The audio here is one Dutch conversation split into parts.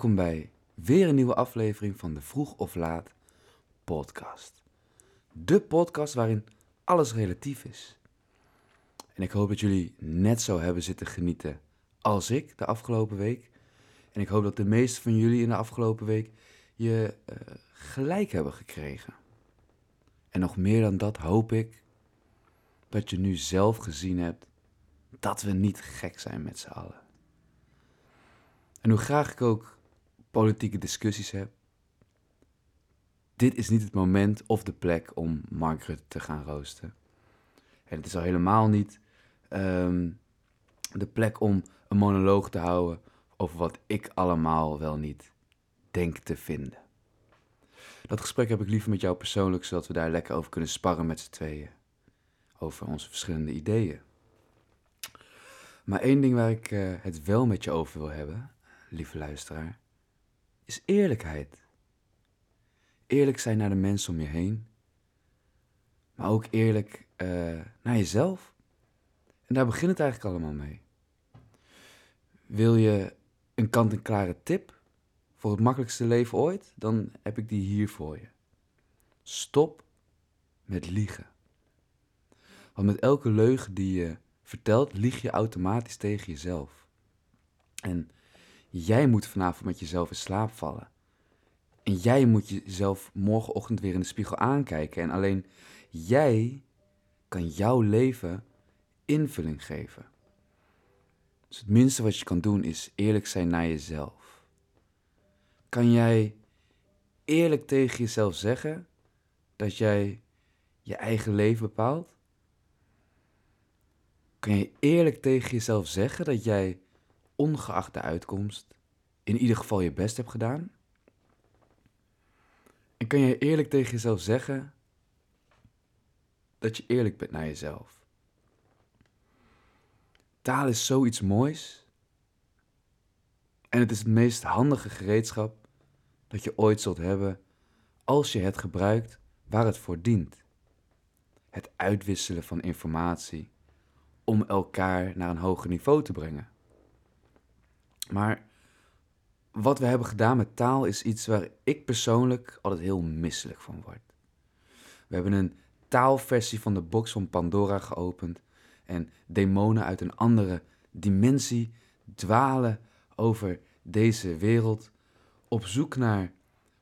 welkom bij weer een nieuwe aflevering van de Vroeg of Laat podcast. De podcast waarin alles relatief is. En ik hoop dat jullie net zo hebben zitten genieten als ik de afgelopen week. En ik hoop dat de meesten van jullie in de afgelopen week je uh, gelijk hebben gekregen. En nog meer dan dat hoop ik dat je nu zelf gezien hebt dat we niet gek zijn met z'n allen. En hoe graag ik ook politieke discussies heb, dit is niet het moment of de plek om Rutte te gaan roosten. En het is al helemaal niet um, de plek om een monoloog te houden over wat ik allemaal wel niet denk te vinden. Dat gesprek heb ik liever met jou persoonlijk, zodat we daar lekker over kunnen sparren met z'n tweeën. Over onze verschillende ideeën. Maar één ding waar ik uh, het wel met je over wil hebben, lieve luisteraar, is eerlijkheid. Eerlijk zijn naar de mensen om je heen, maar ook eerlijk uh, naar jezelf. En daar begint het eigenlijk allemaal mee. Wil je een kant-en-klare tip voor het makkelijkste leven ooit? Dan heb ik die hier voor je. Stop met liegen. Want met elke leugen die je vertelt, lieg je automatisch tegen jezelf. En jij moet vanavond met jezelf in slaap vallen. En jij moet jezelf morgenochtend weer in de spiegel aankijken. En alleen jij kan jouw leven invulling geven. Dus het minste wat je kan doen is eerlijk zijn naar jezelf. Kan jij eerlijk tegen jezelf zeggen dat jij je eigen leven bepaalt? Kan je eerlijk tegen jezelf zeggen dat jij, ongeacht de uitkomst, in ieder geval je best hebt gedaan? En kan je eerlijk tegen jezelf zeggen dat je eerlijk bent naar jezelf? Taal is zoiets moois. En het is het meest handige gereedschap dat je ooit zult hebben als je het gebruikt waar het voor dient. Het uitwisselen van informatie om elkaar naar een hoger niveau te brengen. Maar wat we hebben gedaan met taal is iets waar ik persoonlijk altijd heel misselijk van word. We hebben een taalversie van de box van Pandora geopend en demonen uit een andere dimensie dwalen over deze wereld op zoek naar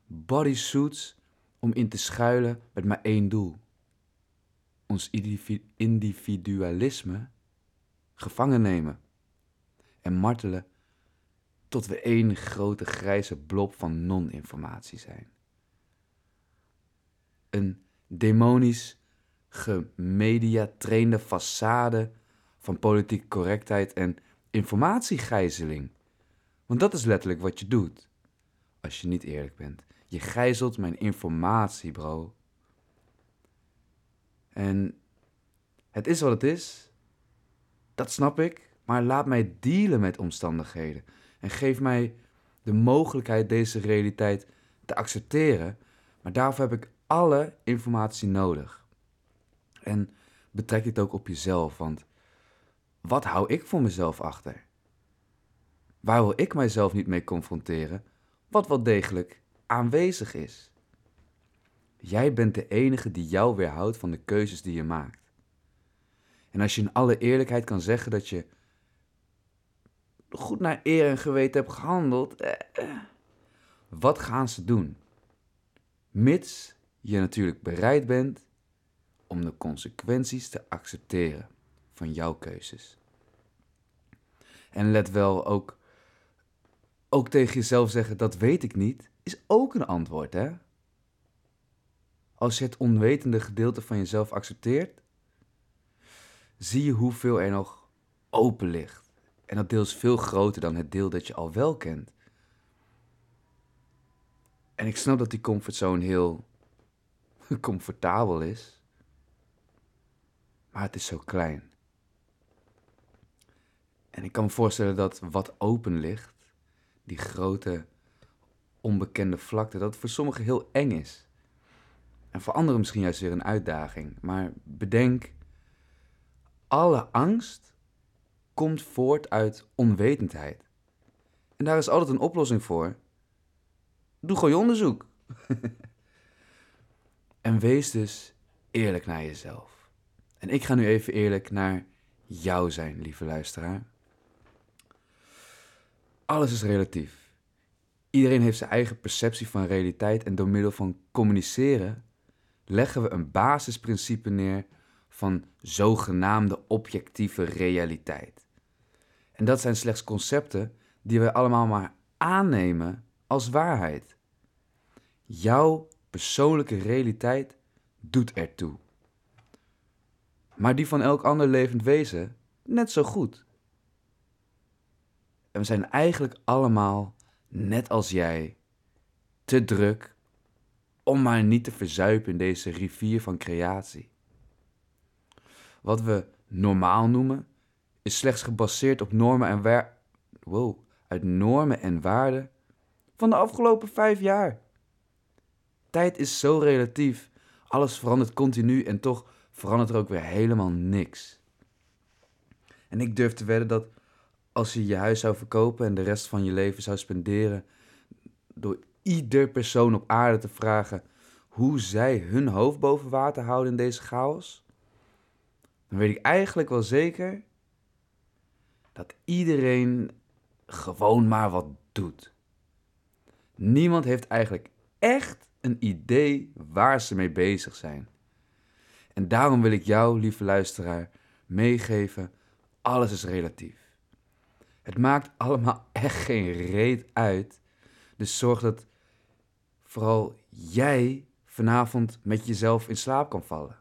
bodysuits om in te schuilen met maar één doel. Ons individualisme gevangen nemen en martelen tot we één grote grijze blob van non-informatie zijn. Een demonisch gemediatrainde façade van politieke correctheid en informatiegijzeling. Want dat is letterlijk wat je doet als je niet eerlijk bent. Je gijzelt mijn informatie, bro. En het is wat het is. Dat snap ik. Maar laat mij dealen met omstandigheden. En geef mij de mogelijkheid deze realiteit te accepteren. Maar daarvoor heb ik alle informatie nodig. En betrek dit ook op jezelf, want wat hou ik voor mezelf achter? Waar wil ik mijzelf niet mee confronteren, wat wel degelijk aanwezig is? Jij bent de enige die jou weerhoudt van de keuzes die je maakt. En als je in alle eerlijkheid kan zeggen dat je goed naar eer en geweten hebt gehandeld, eh, eh, wat gaan ze doen? Mits je natuurlijk bereid bent om de consequenties te accepteren van jouw keuzes. En let wel, ook, ook tegen jezelf zeggen, dat weet ik niet, is ook een antwoord, hè? Als je het onwetende gedeelte van jezelf accepteert, zie je hoeveel er nog open ligt. En dat deel is veel groter dan het deel dat je al wel kent. En ik snap dat die comfortzone heel comfortabel is. Maar het is zo klein. En ik kan me voorstellen dat wat open ligt, die grote onbekende vlakte, dat voor sommigen heel eng is. En voor anderen misschien juist weer een uitdaging. Maar bedenk, alle angst komt voort uit onwetendheid. En daar is altijd een oplossing voor. Doe gewoon je onderzoek. en wees dus eerlijk naar jezelf. En ik ga nu even eerlijk naar jou zijn, lieve luisteraar. Alles is relatief. Iedereen heeft zijn eigen perceptie van realiteit en door middel van communiceren leggen we een basisprincipe neer van zogenaamde objectieve realiteit. En dat zijn slechts concepten die wij allemaal maar aannemen als waarheid. Jouw persoonlijke realiteit doet ertoe. Maar die van elk ander levend wezen net zo goed. En we zijn eigenlijk allemaal, net als jij, te druk om maar niet te verzuipen in deze rivier van creatie. Wat we normaal noemen, is slechts gebaseerd op normen en waar... Wow, uit normen en waarden van de afgelopen vijf jaar. Tijd is zo relatief. Alles verandert continu en toch verandert er ook weer helemaal niks. En ik durf te wedden dat als je je huis zou verkopen en de rest van je leven zou spenderen door ieder persoon op aarde te vragen hoe zij hun hoofd boven water houden in deze chaos, dan weet ik eigenlijk wel zeker dat iedereen gewoon maar wat doet. Niemand heeft eigenlijk echt een idee waar ze mee bezig zijn. En daarom wil ik jou, lieve luisteraar, meegeven: alles is relatief. Het maakt allemaal echt geen reet uit. Dus zorg dat vooral jij vanavond met jezelf in slaap kan vallen.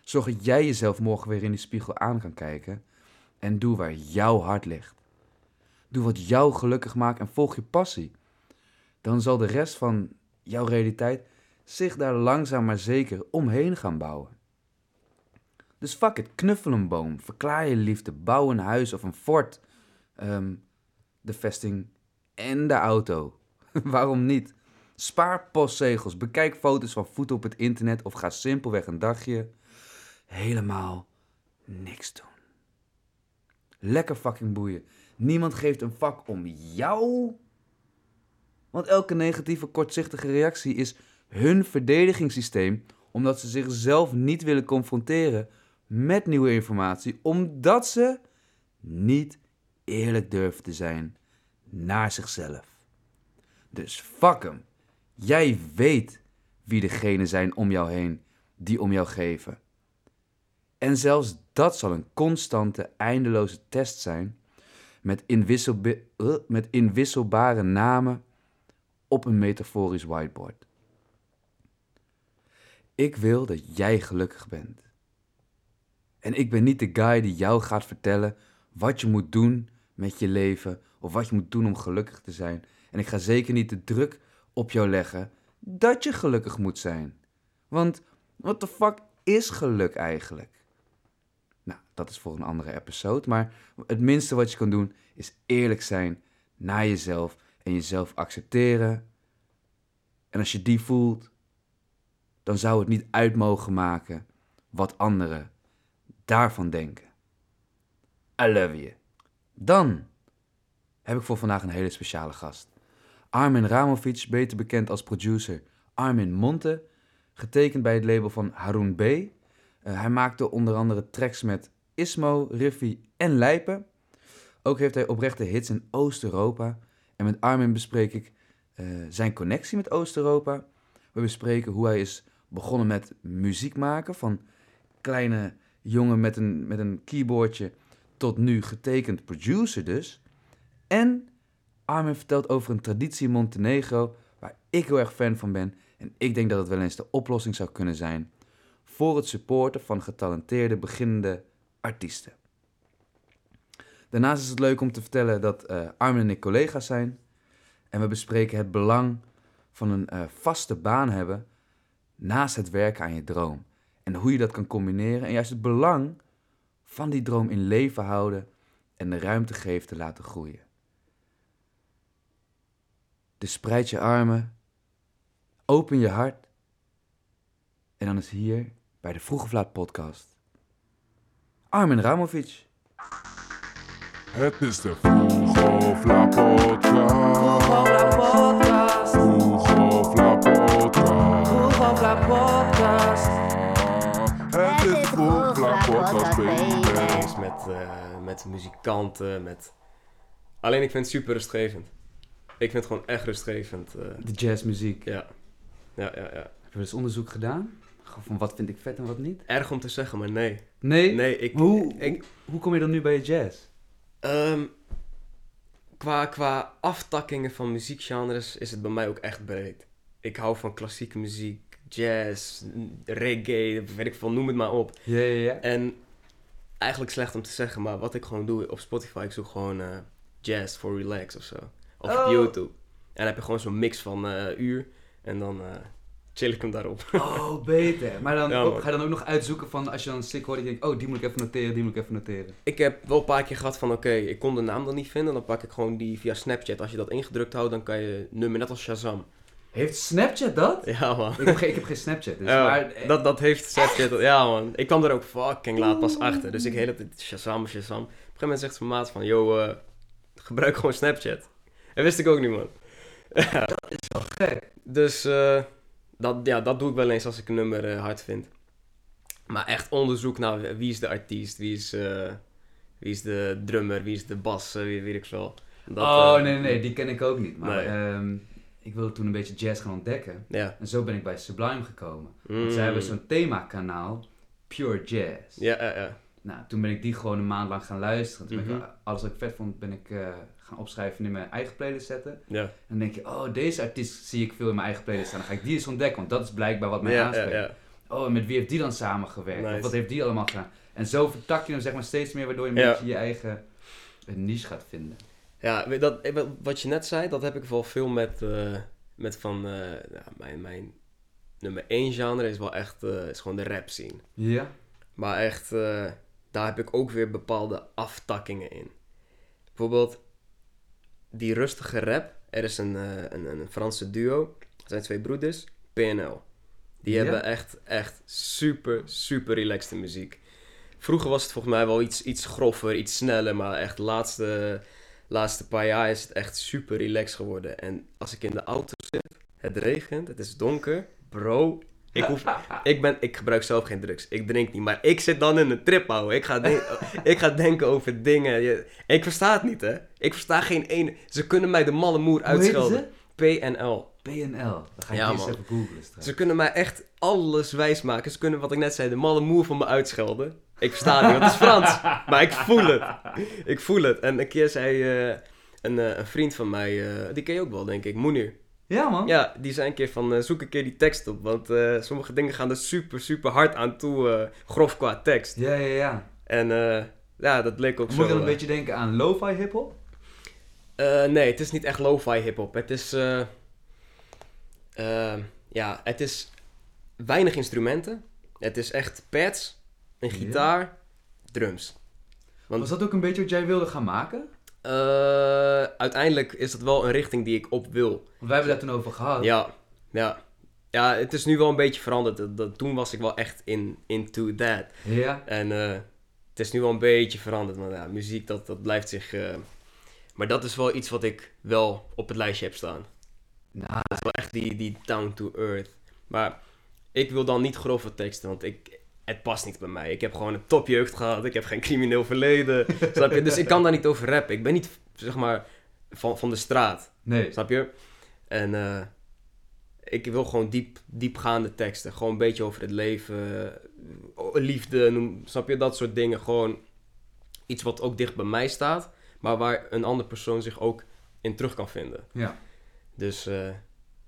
Zorg dat jij jezelf morgen weer in die spiegel aan kan kijken en doe waar jouw hart ligt. Doe wat jou gelukkig maakt en volg je passie. Dan zal de rest van jouw realiteit zich daar langzaam maar zeker omheen gaan bouwen. Dus fuck it, knuffel een boom, verklaar je liefde, bouw een huis of een fort, ehm, de vesting en de auto. Waarom niet? Spaar postzegels, bekijk foto's van voeten op het internet of ga simpelweg een dagje helemaal niks doen. Lekker fucking boeien. Niemand geeft een vak om jou. Want elke negatieve, kortzichtige reactie is hun verdedigingssysteem, omdat ze zichzelf niet willen confronteren met nieuwe informatie, omdat ze niet eerlijk durven te zijn naar zichzelf. Dus fuck hem. Jij weet wie degenen zijn om jou heen die om jou geven. En zelfs dat zal een constante, eindeloze test zijn met, uh, met inwisselbare namen op een metaforisch whiteboard. Ik wil dat jij gelukkig bent. En ik ben niet de guy die jou gaat vertellen wat je moet doen met je leven of wat je moet doen om gelukkig te zijn. En ik ga zeker niet de druk op jou leggen dat je gelukkig moet zijn. Want wat de fuck is geluk eigenlijk? Dat is voor een andere episode. Maar het minste wat je kan doen is eerlijk zijn naar jezelf en jezelf accepteren. En als je die voelt, dan zou het niet uit mogen maken wat anderen daarvan denken. I love you. Dan heb ik voor vandaag een hele speciale gast. Armin Ramovic, beter bekend als producer Armin Monte, getekend bij het label van Haroon B. Uh, hij maakte onder andere tracks met Ismo, Riffy en Lijpen. Ook heeft hij oprechte hits in Oost-Europa. En met Armin bespreek ik uh, zijn connectie met Oost-Europa. We bespreken hoe hij is begonnen met muziek maken. Van kleine jongen met een, met een keyboardje tot nu getekend producer dus. En Armin vertelt over een traditie in Montenegro waar ik heel erg fan van ben. En ik denk dat het wel eens de oplossing zou kunnen zijn voor het supporten van getalenteerde beginnende artiesten. Daarnaast is het leuk om te vertellen dat uh, Armin en ik collega's zijn. En we bespreken het belang van een uh, vaste baan hebben naast het werken aan je droom. En hoe je dat kan combineren en juist het belang van die droom in leven houden en de ruimte geven te laten groeien. Dus spreid je armen, open je hart en dan is hier bij de Vroege Vlaat podcast Armin Ramovic. Het is de. Vroeg of laat podcast. Vroeg of laat podcast. Vroeg of laat podcast. Het is Vroeg of laat podcast, baby. Met, eh, met muzikanten, met... Alleen ik vind het super rustgevend. Ik vind het gewoon echt rustgevend. eh. De jazzmuziek. ja. Ja, ja, ja. Heb je dus onderzoek gedaan? Van wat vind ik vet en wat niet? Erg om te zeggen, maar nee. Nee? Nee, ik... Hoe, ik hoe kom je dan nu bij je jazz? ehm, qua, qua aftakkingen van muziekgenres is het bij mij ook echt breed. Ik hou van klassieke muziek, jazz, reggae, weet ik veel, noem het maar op. Ja, ja, ja. En eigenlijk slecht om te zeggen, maar wat ik gewoon doe op Spotify, ik zoek gewoon eh, jazz for relax of zo. Of op Oh. YouTube. En dan heb je gewoon zo'n mix van eh, uur en dan eh, chill ik hem daarop. Oh, beter. Maar dan Ja, ook- man. ga je dan ook nog uitzoeken van als je dan een stick hoort, dat je denkt, oh, die moet ik even noteren, die moet ik even noteren. ik heb wel een paar keer gehad van, oké, ik kon de naam dan niet vinden, dan pak ik gewoon die via Snapchat. Als je dat ingedrukt houdt, dan kan je nummer net als Shazam. Heeft Snapchat dat? Ja man. ik, heb geen, ik heb geen Snapchat, dus Ja, maar... eh, dat, dat heeft Snapchat. Ja, man. Ik kwam er ook fucking laat pas achter. Dus ik hele tijd Shazam, Shazam. Op een gegeven moment zegt zijn maat van... Yo, eh, gebruik gewoon Snapchat. En wist ik ook niet, man. Dat is wel gek. Dus eh, dat, ja, dat doe ik wel eens als ik een nummer eh, hard vind. Maar echt onderzoek naar wie is de artiest, wie is, eh, wie is de drummer, wie is de bas, eh, wie weet ik veel. Dat, oh, nee, nee, die ken ik ook niet. Maar Nee. ehm, ik wilde toen een beetje jazz gaan ontdekken. Ja. En zo ben ik bij Sublime gekomen. Want Mm. zij hebben zo'n themakanaal, Pure Jazz. Ja, ja, ja. Nou, toen ben ik die gewoon een maand lang gaan luisteren. Toen ben ik Mhm. alles wat ik vet vond, ben ik gaan opschrijven en in mijn eigen playlist zetten. Ja, En dan denk je, oh, deze artiest zie ik veel in mijn eigen playlist staan. Dan ga ik die eens ontdekken, want dat is blijkbaar wat mij ja, aanspreekt. ja. Oh, en met wie heeft die dan samengewerkt? Nice. Of wat heeft die allemaal gedaan? En zo vertak je hem zeg maar steeds meer, waardoor je een beetje je eigen eh, niche gaat vinden. Ja, dat, eh, wat je net zei, dat heb ik wel veel met, eh, met van, ja, mijn, mijn nummer één genre is wel echt, is gewoon de rap scene. Ja? Maar echt, daar heb ik ook weer bepaalde aftakkingen in. Bijvoorbeeld, die rustige rap, er is een, eh, een, een Franse duo, het zijn twee broeders, PNL. Die hebben echt, echt super, super relaxte muziek. Vroeger was het volgens mij wel iets, iets groffer, iets sneller, maar echt de laatste, laatste paar jaar is het echt super relaxed geworden. En als ik in de auto zit, het regent, het is donker, bro, ik, hoef, ik, ben, ik gebruik zelf geen drugs, ik drink niet, maar ik zit dan in een trip, ouwe. Ik ga, ik ga denken over dingen. Je- ik versta het niet, hè. Ik versta geen ene... Ze kunnen mij de malle moer uitschelden. PNL. PNL. Dan ga ik Ja, even googlen straks. Ze kunnen mij echt alles wijsmaken. Ze kunnen, wat ik net zei, de malle moer van me uitschelden. Ik versta het niet, want het is Frans. Maar ik voel het. Ik voel het. En een keer zei eh, een, eh, een vriend van mij, eh, die ken je ook wel, denk ik, Moenir. Ja, man. Ja, die zei een keer van, eh, zoek een keer die tekst op. Want eh, sommige dingen gaan er super, super hard aan toe, eh, grof qua tekst. Ja, ja, ja. En ja, dat leek ook Moet zo. je dan een beetje denken aan lo-fi hip-hop? Nee, het is niet echt lo-fi hip-hop. Het is. ja, het is weinig instrumenten. Het is echt pads, een gitaar, drums. Want Was dat ook een beetje wat jij wilde gaan maken? Eh, uiteindelijk is dat wel een richting die ik op wil. Wij hebben daar toen over gehad. Ja, ja. Ja, het is nu wel een beetje veranderd. Dat, dat- toen was ik wel echt in, into that. Ja. En eh, het is nu wel een beetje veranderd. Maar ja, muziek, dat, dat blijft zich... eh, Maar dat is wel iets wat ik wel op het lijstje heb staan. Nou, Dat is wel echt die, die down to earth. Maar ik wil dan niet grove teksten, want ik, het past niet bij mij. Ik heb gewoon een topjeugd gehad, ik heb geen crimineel verleden. snap je? Dus ik kan daar niet over rappen. Ik ben niet, zeg maar, van, van de straat. nee. Snap je? En eh, ik wil gewoon diep, diepgaande teksten. Gewoon een beetje over het leven, liefde, noem, snap je? Dat soort dingen. Gewoon iets wat ook dicht bij mij staat, maar waar een andere persoon zich ook in terug kan vinden. Ja. Dus eh,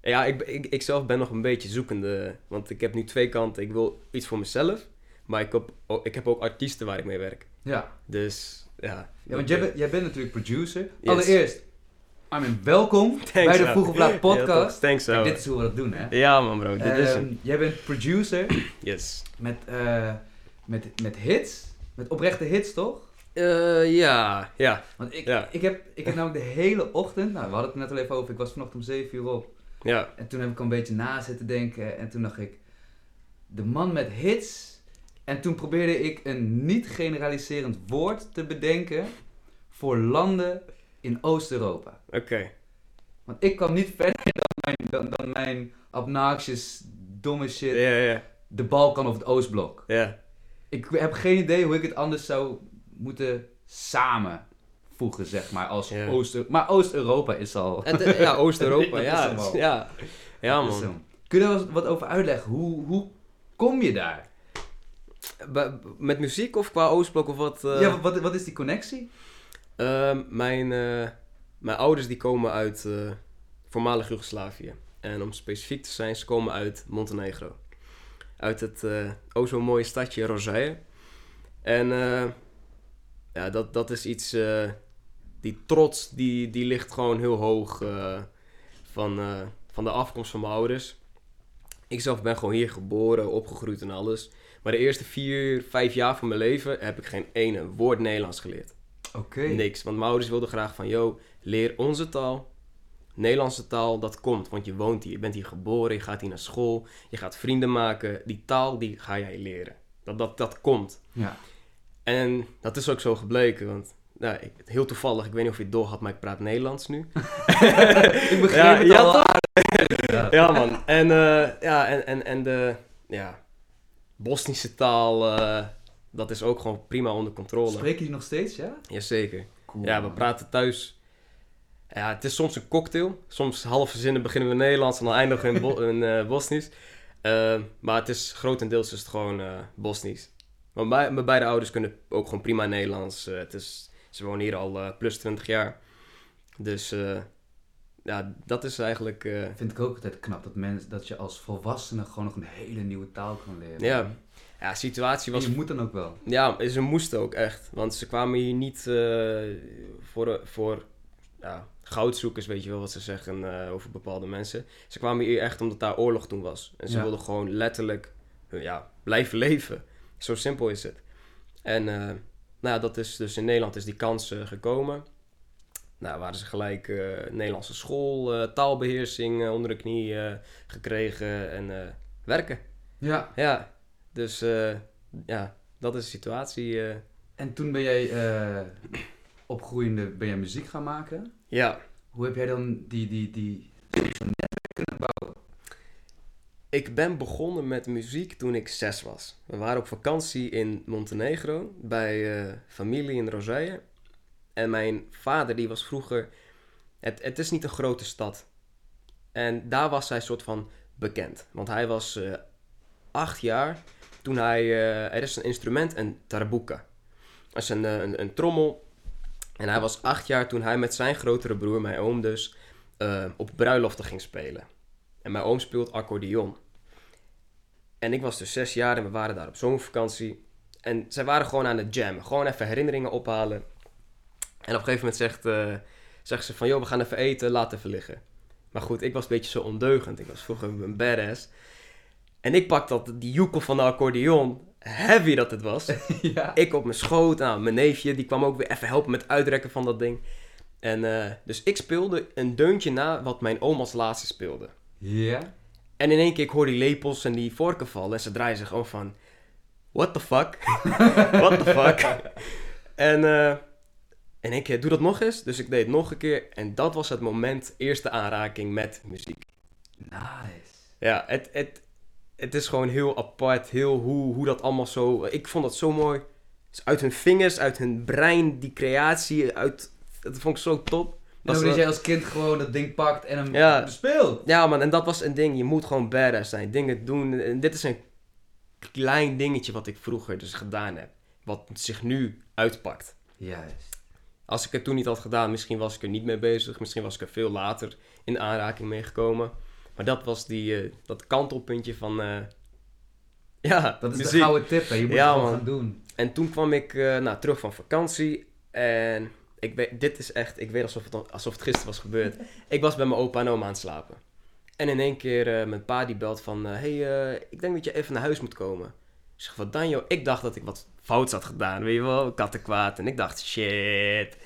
ja, ik, ik, ik zelf ben nog een beetje zoekende. Want ik heb nu twee kanten. Ik wil iets voor mezelf. Maar ik heb, ook- ik heb ook artiesten waar ik mee werk. Ja. Dus ja. Ja, want jij, bent- jij bent natuurlijk producer. Yes. Allereerst, Armin, welkom bij de man. Vroeg of Laat Ja, podcast. Thanks, Kijk, dit is hoe we dat doen, hè? Ja, man, bro. Dit is Ehm, hem. Jij bent producer Yes. met, eh, met, met hits. Met oprechte hits, toch? Eh, ja, ja, Want ik, Ja. ik, heb, ik heb namelijk de hele ochtend... Nou, we hadden het net al even over. Ik was vanochtend om 7 uur op. ja. En toen heb ik al een beetje na zitten denken. En toen dacht ik... De man met hits. En toen probeerde ik een niet generaliserend woord te bedenken... Voor landen in Oost-Europa. Oké. Want ik kwam niet verder dan mijn, dan, dan mijn obnoxious, domme shit. Ja, ja, De Balkan of het Oostblok. ja. Ik heb geen idee hoe ik het anders zou moeten samenvoegen, zeg maar. Als Ja. Oost maar Oost-Europa is al... Het, ja, Oost-Europa, ja. ja. Ja, man. Kun je daar wat- over uitleggen? Hoe, hoe kom je daar? Met muziek of qua Oostblok of wat? eh? Ja, wat, wat is die connectie? Ehm, mijn, eh, mijn ouders die komen uit eh, voormalig Joegoslavië. En om specifiek te zijn, ze komen uit Montenegro. Uit het o zo mooie stadje Rozeje. En ja, dat, dat is iets... die trots, die, die ligt gewoon heel hoog eh, van, eh, van de afkomst van mijn ouders. Ik zelf ben gewoon hier geboren, opgegroeid en alles. Maar de eerste vier, vijf jaar van mijn leven heb ik geen ene woord Nederlands geleerd. Oké. Niks. Want mijn ouders wilden graag van, yo, leer onze taal. Nederlandse taal, dat komt. Want je woont hier, je bent hier geboren, je gaat hier naar school, je gaat vrienden maken. Die taal, die ga jij leren. Dat, dat, dat komt. Ja. En dat is ook zo gebleken, want nou, ik, heel toevallig, ik weet niet of je het door had, maar ik praat Nederlands nu. ik begreep Ja, het ja, al toch? aardig. Ja, man. En, eh, ja, en, en, en de ja, Bosnische taal, eh, dat is ook gewoon prima onder controle. Spreek je die nog steeds, ja? Jazeker. Cool. Ja, we man. praten thuis. Ja, het is soms een cocktail. Soms halve zinnen beginnen we Nederlands en dan eindigen we in, Bo- in eh, Bosnisch. Maar het is grotendeels is het gewoon eh Bosnisch. Maar mijn, mijn beide ouders kunnen ook gewoon prima Nederlands. Het is, ze wonen hier al eh, plus 20 jaar. Dus eh, ja, dat is eigenlijk... eh, Vind ik ook altijd knap dat, mensen, dat je als volwassene gewoon nog een hele nieuwe taal kan leren. ja, ja, situatie En was je moet dan ook wel. Ja, ze moesten ook echt. Want ze kwamen hier niet voor, voor ja, goudzoekers, weet je wel wat ze zeggen over bepaalde mensen. Ze kwamen hier echt omdat daar oorlog toen was. En ze Ja. wilden gewoon letterlijk ja, blijven leven. Zo simpel is het. En nou ja, dat is dus in Nederland is die kans eh, gekomen. Nou, waren ze gelijk eh, Nederlandse school, eh, taalbeheersing eh, onder de knie gekregen en werken. Ja. Ja, dus ja, dat is de situatie. En toen ben jij opgroeiende ben jij muziek gaan maken. Ja, Hoe heb jij dan die, die, die ik ben begonnen met muziek toen ik zes was. We waren op vakantie in Montenegro bij eh, familie in Rozeje. En mijn vader die was vroeger... Het, het is niet een grote stad. En daar was hij soort van bekend. Want hij was eh, acht jaar toen hij... eh, er is een instrument, een tarbuka. Dat is een, een, een trommel. En hij was acht jaar toen hij met zijn grotere broer, mijn oom dus... op bruiloften ging spelen. En mijn oom speelt accordeon. En ik was dus zes jaar en we waren daar op zomervakantie. En zij waren gewoon aan het jammen. Gewoon even herinneringen ophalen. En op een gegeven moment zegt, eh, zegt ze van... joh, we gaan even eten, laat even liggen. Maar goed, ik was een beetje zo ondeugend. Ik was vroeger een badass. En ik pak dat, die joekel van de accordeon. Heavy dat het was. ja. Ik op mijn schoot. Nou, mijn neefje die kwam ook weer even helpen met uitrekken van dat ding. En eh, dus ik speelde een deuntje na wat mijn oom als laatste speelde. Ja. En in één keer ik hoor die lepels en die vorken vallen. En ze draaien zich gewoon van... What the fuck? What the fuck? en in één keer, doe dat nog eens. Dus ik deed het nog een keer. En dat was het moment, eerste aanraking met muziek. Nice. Ja, het, het, het is gewoon heel apart. Heel hoe, hoe dat allemaal zo... Ik vond dat zo mooi. Dus uit hun vingers, uit hun brein, die creatie. Uit, dat vond ik zo top. En Dat jij als kind gewoon dat ding pakt en hem Ja. bespeelt. Ja, man, en dat was een ding. Je moet gewoon badass zijn. Dingen doen. En dit is een klein dingetje wat ik vroeger dus gedaan heb. Wat zich nu uitpakt. Juist. Als ik het toen niet had gedaan, misschien was ik er niet mee bezig. Misschien was ik er veel later in aanraking mee gekomen. Maar dat was die, eh, dat kantelpuntje van... eh, ja, Dat is de gouden tip, hè. Je moet Ja, het gewoon man. gaan doen. En toen kwam ik eh, nou, terug van vakantie. En ik weet, dit is echt, ik weet alsof het, alsof het gisteren was gebeurd. Ik was bij mijn opa en oma aan het slapen. En in één keer, eh, mijn pa die belt van, hé, hey, eh, ik denk dat je even naar huis moet komen. Ik zeg, wat dan joh? Ik dacht dat ik wat fouts had gedaan, weet je wel, kattenkwaad. En ik dacht, shit.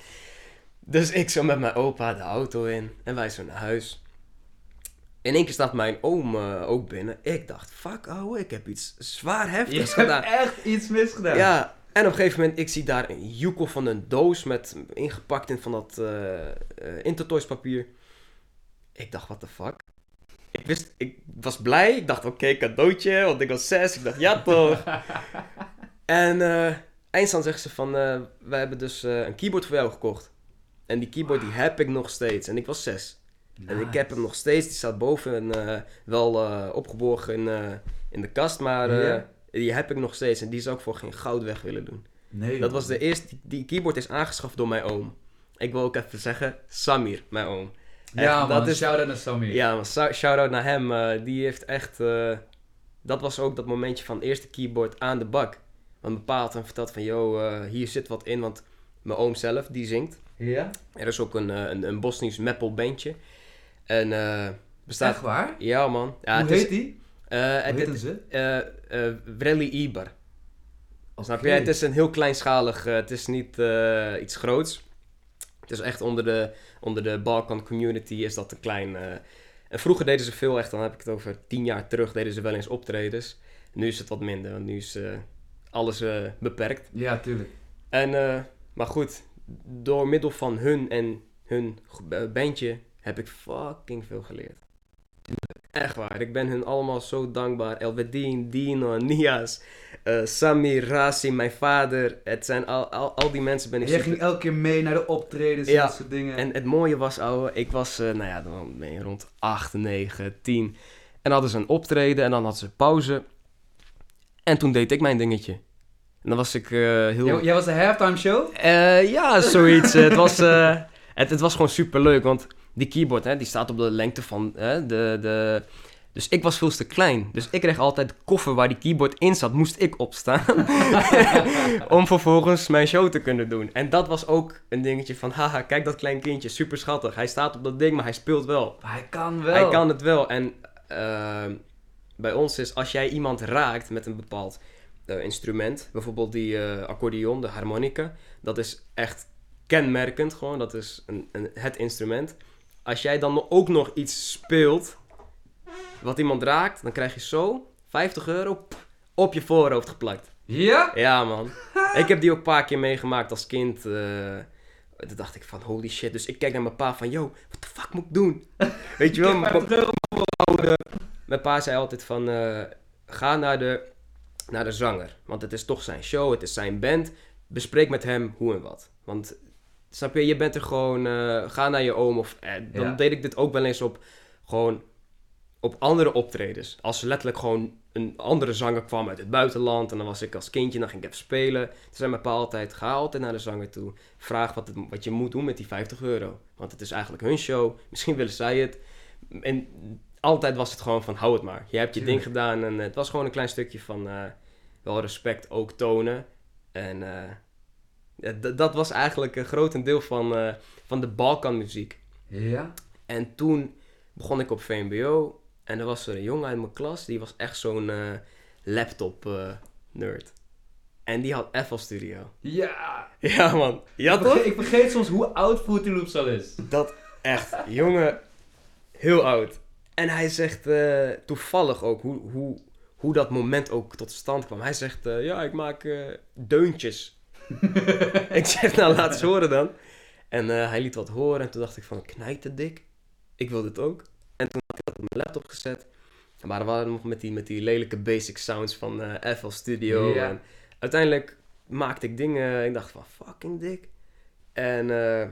Dus ik zo met mijn opa de auto in en wij zo naar huis. In één keer staat mijn oom eh, ook binnen. Ik dacht, fuck ouwe, ik heb iets zwaar Je heftigs hebt gedaan. echt iets misgedaan. Ja, En op een gegeven moment, ik zie daar een joekel van een doos met ingepakt in van dat eh, Intertoys papier. Ik dacht, what the fuck? Ik wist, ik was blij. Ik dacht, oké, cadeautje, want ik was zes. Ik dacht, ja toch. en eh eindstand zegt ze van, eh we hebben dus een keyboard voor jou gekocht. En die keyboard die heb ik nog steeds. En ik was zes. En ik heb hem nog steeds. Die staat boven en wel opgeborgen in, in de kast. Maar Ja. Die heb ik nog steeds. En die zou ik voor geen goud weg willen doen. Nee, Dat was de eerste. Die, keyboard is aangeschaft door mijn oom. Ik wil ook even zeggen, Samir, mijn oom. Ja, man. dat is- Shout-out naar Sammy. Ja, shout-out naar hem. eh, die heeft echt... eh, dat was ook dat momentje van eerste keyboard aan de bak. Want mijn pa had hem verteld van... Yo, eh, hier zit wat in. Want mijn oom zelf, die zingt. Ja? Er is ook een, een, een Bosnisch metal bandje. En bestaat... Echt waar? Ja, man. Ja, Hoe het is, heet die? Eh, Hoe het, ze? eh, eh, Vreli Ibar. Snap je? Oké. Het is een heel kleinschalig, eh, het is niet eh, iets groots. Het is echt onder de, onder de Balkan community is dat een klein... eh, en vroeger deden ze veel echt, dan heb ik het over tien jaar terug, deden ze wel eens optredens. Nu is het wat minder, want nu is eh, alles eh, beperkt. Ja, tuurlijk. En, eh, maar goed, door middel van hun en hun eh, bandje heb ik fucking veel geleerd. Echt waar, ik ben hun allemaal zo dankbaar. Elvedin, Dino, Nias, eh, Samir, Rasi, mijn vader. Het zijn al, al, al die mensen ben ik Jij super- ging elke keer mee naar de optredens en Ja. dat soort dingen. En het mooie was, ouwe, ik was, eh, nou ja, dan ben je rond 8, 9, 10. En hadden ze een optreden en dan hadden ze pauze. En toen deed ik mijn dingetje. En dan was ik eh, heel... Jij, jij was de halftime show? Ja, zoiets. het, was, het, het was gewoon super leuk, want die keyboard hè, die staat op de lengte van hè, de, de. Dus ik was veel te klein. Dus ik kreeg altijd de koffer waar die keyboard in zat, moest ik opstaan. om vervolgens mijn show te kunnen doen. En dat was ook een dingetje van, haha, kijk dat klein kindje, super schattig. Hij staat op dat ding, maar hij speelt wel. Hij kan wel. Hij kan het wel. En ehm, bij ons is, als jij iemand raakt met een bepaald eh, instrument, bijvoorbeeld die eh, accordeon, de harmonica, dat is echt kenmerkend gewoon. Dat is een, een, het instrument. Als jij dan ook nog iets speelt wat iemand raakt, dan krijg je zo 50 euro pff, op je voorhoofd geplakt. Ja? Ja, man. ik heb die ook een paar keer meegemaakt als kind. eh toen dacht ik van, holy shit. Dus ik kijk naar mijn pa van, yo, wat de fuck moet ik doen? Weet je wel? Mijn pa, mijn pa zei altijd van, eh, ga naar de, naar de zanger. Want het is toch zijn show, het is zijn band. Bespreek met hem hoe en wat. Want, snap je, je bent er gewoon, eh, ga naar je oom. Of, eh, dan Ja. deed ik dit ook wel eens op, gewoon op andere optredens. Als er letterlijk gewoon een andere zanger kwam uit het buitenland. En dan was ik als kindje, dan ging ik even spelen. Toen zei mijn pa altijd, ga altijd naar de zanger toe. Vraag wat, het, wat je moet doen met die 50 euro. Want het is eigenlijk hun show. Misschien willen zij het. En altijd was het gewoon van, hou het maar. Je hebt je ding gedaan. En het was gewoon een klein stukje van eh, wel respect ook tonen. En dat was eigenlijk een grotendeel van, eh, van de Balkanmuziek. Ja? En toen begon ik op VMBO. En er was er een jongen uit mijn klas. Die was echt zo'n eh, laptop eh, nerd. En die had FL Studio. Ja! Ja man. Ja ik, vergeet, toch? ik vergeet soms hoe oud Fruity Loops al is. Dat echt. Jongen. Heel oud. En hij zegt toevallig ook hoe, hoe, hoe dat moment ook tot stand kwam. Hij zegt, ja, ik maak deuntjes. ik zeg, nou, laat eens horen dan. En eh, hij liet wat horen en toen dacht ik van, knijt dik. Ik wil dit ook. En toen had ik dat op mijn laptop gezet. Maar we waren nog met die, met die lelijke basic sounds van eh FL Studio. En uiteindelijk maakte ik dingen, ik dacht van, fucking dik. En eh,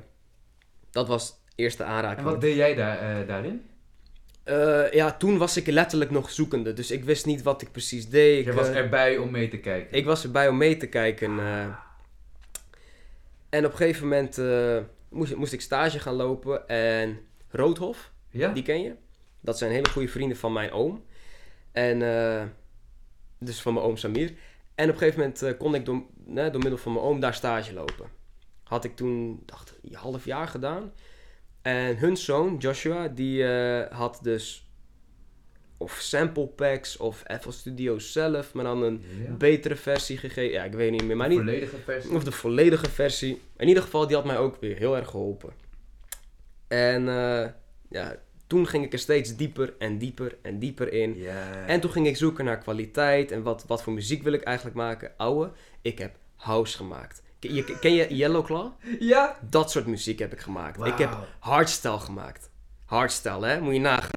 dat was eerste aanraking. En wat deed jij daar, daarin? Ja, toen was ik letterlijk nog zoekende. Dus ik wist niet wat ik precies deed. Ik, Jij was erbij om mee te kijken. ik was erbij om mee te kijken. En op een gegeven moment eh, moest, moest ik stage gaan lopen. En Roodhof, Ja? die ken je? Dat zijn hele goede vrienden van mijn oom. En eh, dus van mijn oom Samir. En op een gegeven moment eh, kon ik door, né, door middel van mijn oom daar stage lopen. Had ik toen, dacht een half jaar gedaan. En hun zoon, Joshua, die had dus of sample packs of FL Studio zelf, maar dan een Ja. betere versie gegeven. Ja, ik weet niet meer, maar niet, Volledige versie. of de volledige versie. In ieder geval, die had mij ook weer heel erg geholpen. En eh, ja, toen ging ik er steeds dieper en dieper en dieper in. En toen ging ik zoeken naar kwaliteit en wat, wat voor muziek wil ik eigenlijk maken. Ouwe, ik heb house gemaakt. Ken je, ken je Yellow Claw? Ja? Dat soort muziek heb ik gemaakt. Ik heb hardstyle gemaakt. Hardstyle, hè? Moet je nagaan.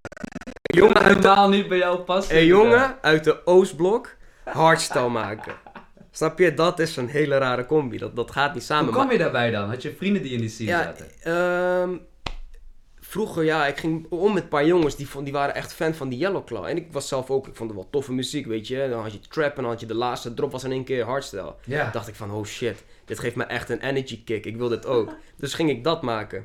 Jongen, uit de, niet bij jou passen. een jongen uit de Oostblok hardstyle maken. Snap je? Dat is een hele rare combi. Dat, dat gaat niet samen. Hoe kwam je daarbij dan? Had je vrienden die in die scene Ja, zaten? ehm, vroeger, ja, ik ging om met een paar jongens die, vond, die waren echt fan van die Yellow Claw. En ik was zelf ook, ik vond het wel toffe muziek, weet je. Dan had je trap en dan had je de laatste drop was in één keer hardstyle. Ja. dacht ik van, oh shit, dit geeft me echt een energy kick. Ik wil dit ook. Dus ging ik dat maken.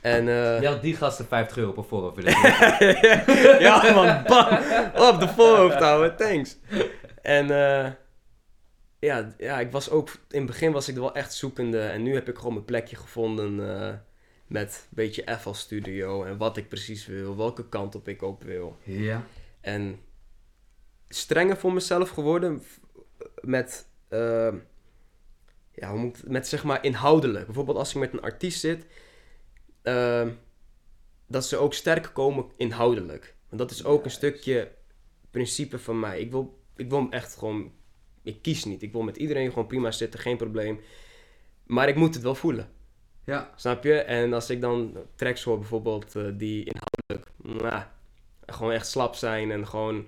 En eh, Je had die gasten 50 euro per voorhoofd willen ja man, bam, op de voorhoofd houden, thanks. En eh, ja, ja, ik was ook, in het begin was ik er wel echt zoekende. En nu heb ik gewoon mijn plekje gevonden eh, met een beetje FL Studio. En wat ik precies wil, welke kant op ik op wil. Ja. En strenger voor mezelf geworden met, ja, met zeg maar inhoudelijk. Bijvoorbeeld als ik met een artiest zit, eh, dat ze ook sterk komen inhoudelijk. Want dat is ook een stukje principe van mij. Ik wil, ik wil hem echt gewoon, ik kies niet. Ik wil met iedereen gewoon prima zitten, geen probleem. Maar ik moet het wel voelen. Ja. Snap je? En als ik dan tracks hoor bijvoorbeeld eh, die inhoudelijk gewoon echt slap zijn en gewoon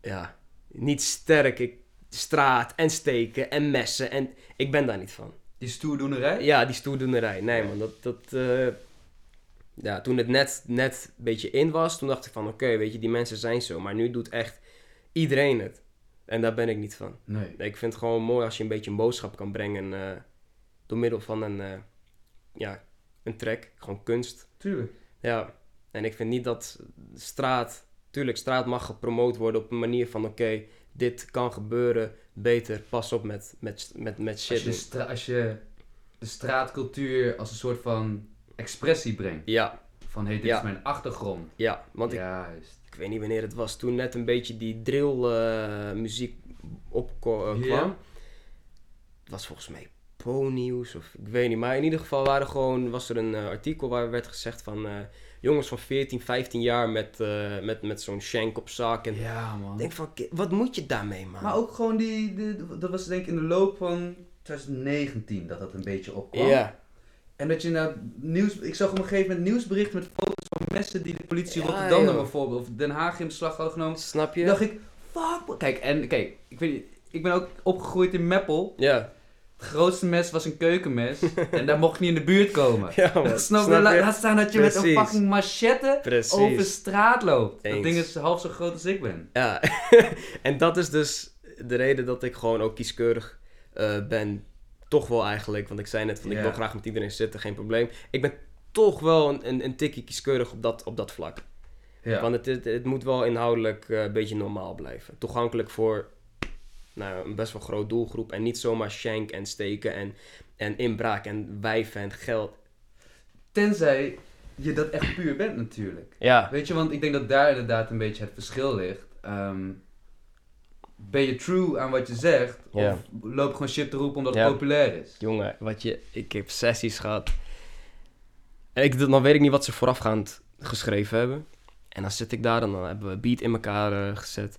ja, niet sterk. Ik, straat en steken en messen en ik ben daar niet van. Die stoerdoenerij? Ja, die stoerdoenerij. Nee man, dat... dat eh, ja, toen het net, net een beetje in was, toen dacht ik van oké, weet je, die mensen zijn zo. Maar nu doet echt iedereen het. En daar ben ik niet van. Nee. Ik vind het gewoon mooi als je een beetje een boodschap kan brengen eh, door middel van een, eh, ja, een track. Gewoon kunst. Tuurlijk. Ja, en ik vind niet dat straat... Tuurlijk, straat mag gepromoot worden op een manier van... Oké, dit kan gebeuren, beter, pas op met, met, met, met shit. Als je, stra- als je de straatcultuur als een soort van expressie brengt. Ja, Van hey, dit Ja. is mijn achtergrond. ja, want ik, Juist. ik weet niet wanneer het was. Toen net een beetje die drill eh, muziek opkwam. Ja. Het was volgens mij Po-nieuws of ik weet niet. Maar in ieder geval waren gewoon, was er een eh, artikel waar werd gezegd van... jongens van 14, 15 jaar met, eh, met, met zo'n shank op zak. En Ja, man. denk van, wat moet je daarmee, man? Maar ook gewoon die, dat was denk ik in de loop van 2019 dat dat een beetje opkwam. Ja, En dat je nou nieuws, ik zag op een gegeven moment nieuwsberichten met foto's van messen die de politie Ja, Rotterdam dan bijvoorbeeld, of Den Haag in beslag had genomen. snap je? dacht ik, fuck. Kijk, en kijk, ik, weet, ik ben ook opgegroeid in Meppel. Ja, Het grootste mes was een keukenmes. en daar mocht je niet in de buurt komen. ja man. Snap je? Laat staan dat je met een fucking machette Precies. over straat loopt. Dat ding is half zo groot als ik ben. Ja, en dat is dus de reden dat ik gewoon ook kieskeurig eh, ben. Toch wel eigenlijk, want ik zei net van ik wil graag met iedereen zitten, geen probleem. Ik ben toch wel een, een, een tikje kieskeurig op dat, op dat vlak. Ja. Want het, het, het moet wel inhoudelijk eh, een beetje normaal blijven. Toegankelijk voor nou, een best wel groot doelgroep. En niet zomaar shank en steken en, en inbraak en wijven en geld. Tenzij je dat echt puur bent natuurlijk. Ja, Weet je, want ik denk dat daar inderdaad een beetje het verschil ligt. Ehm, ben je true aan wat je zegt? Of loop gewoon shit te roepen omdat het populair is? jongen, wat je, ik heb sessies gehad. En ik, dan weet ik niet wat ze voorafgaand geschreven hebben. En dan zit ik daar en dan hebben we beat in elkaar eh, gezet.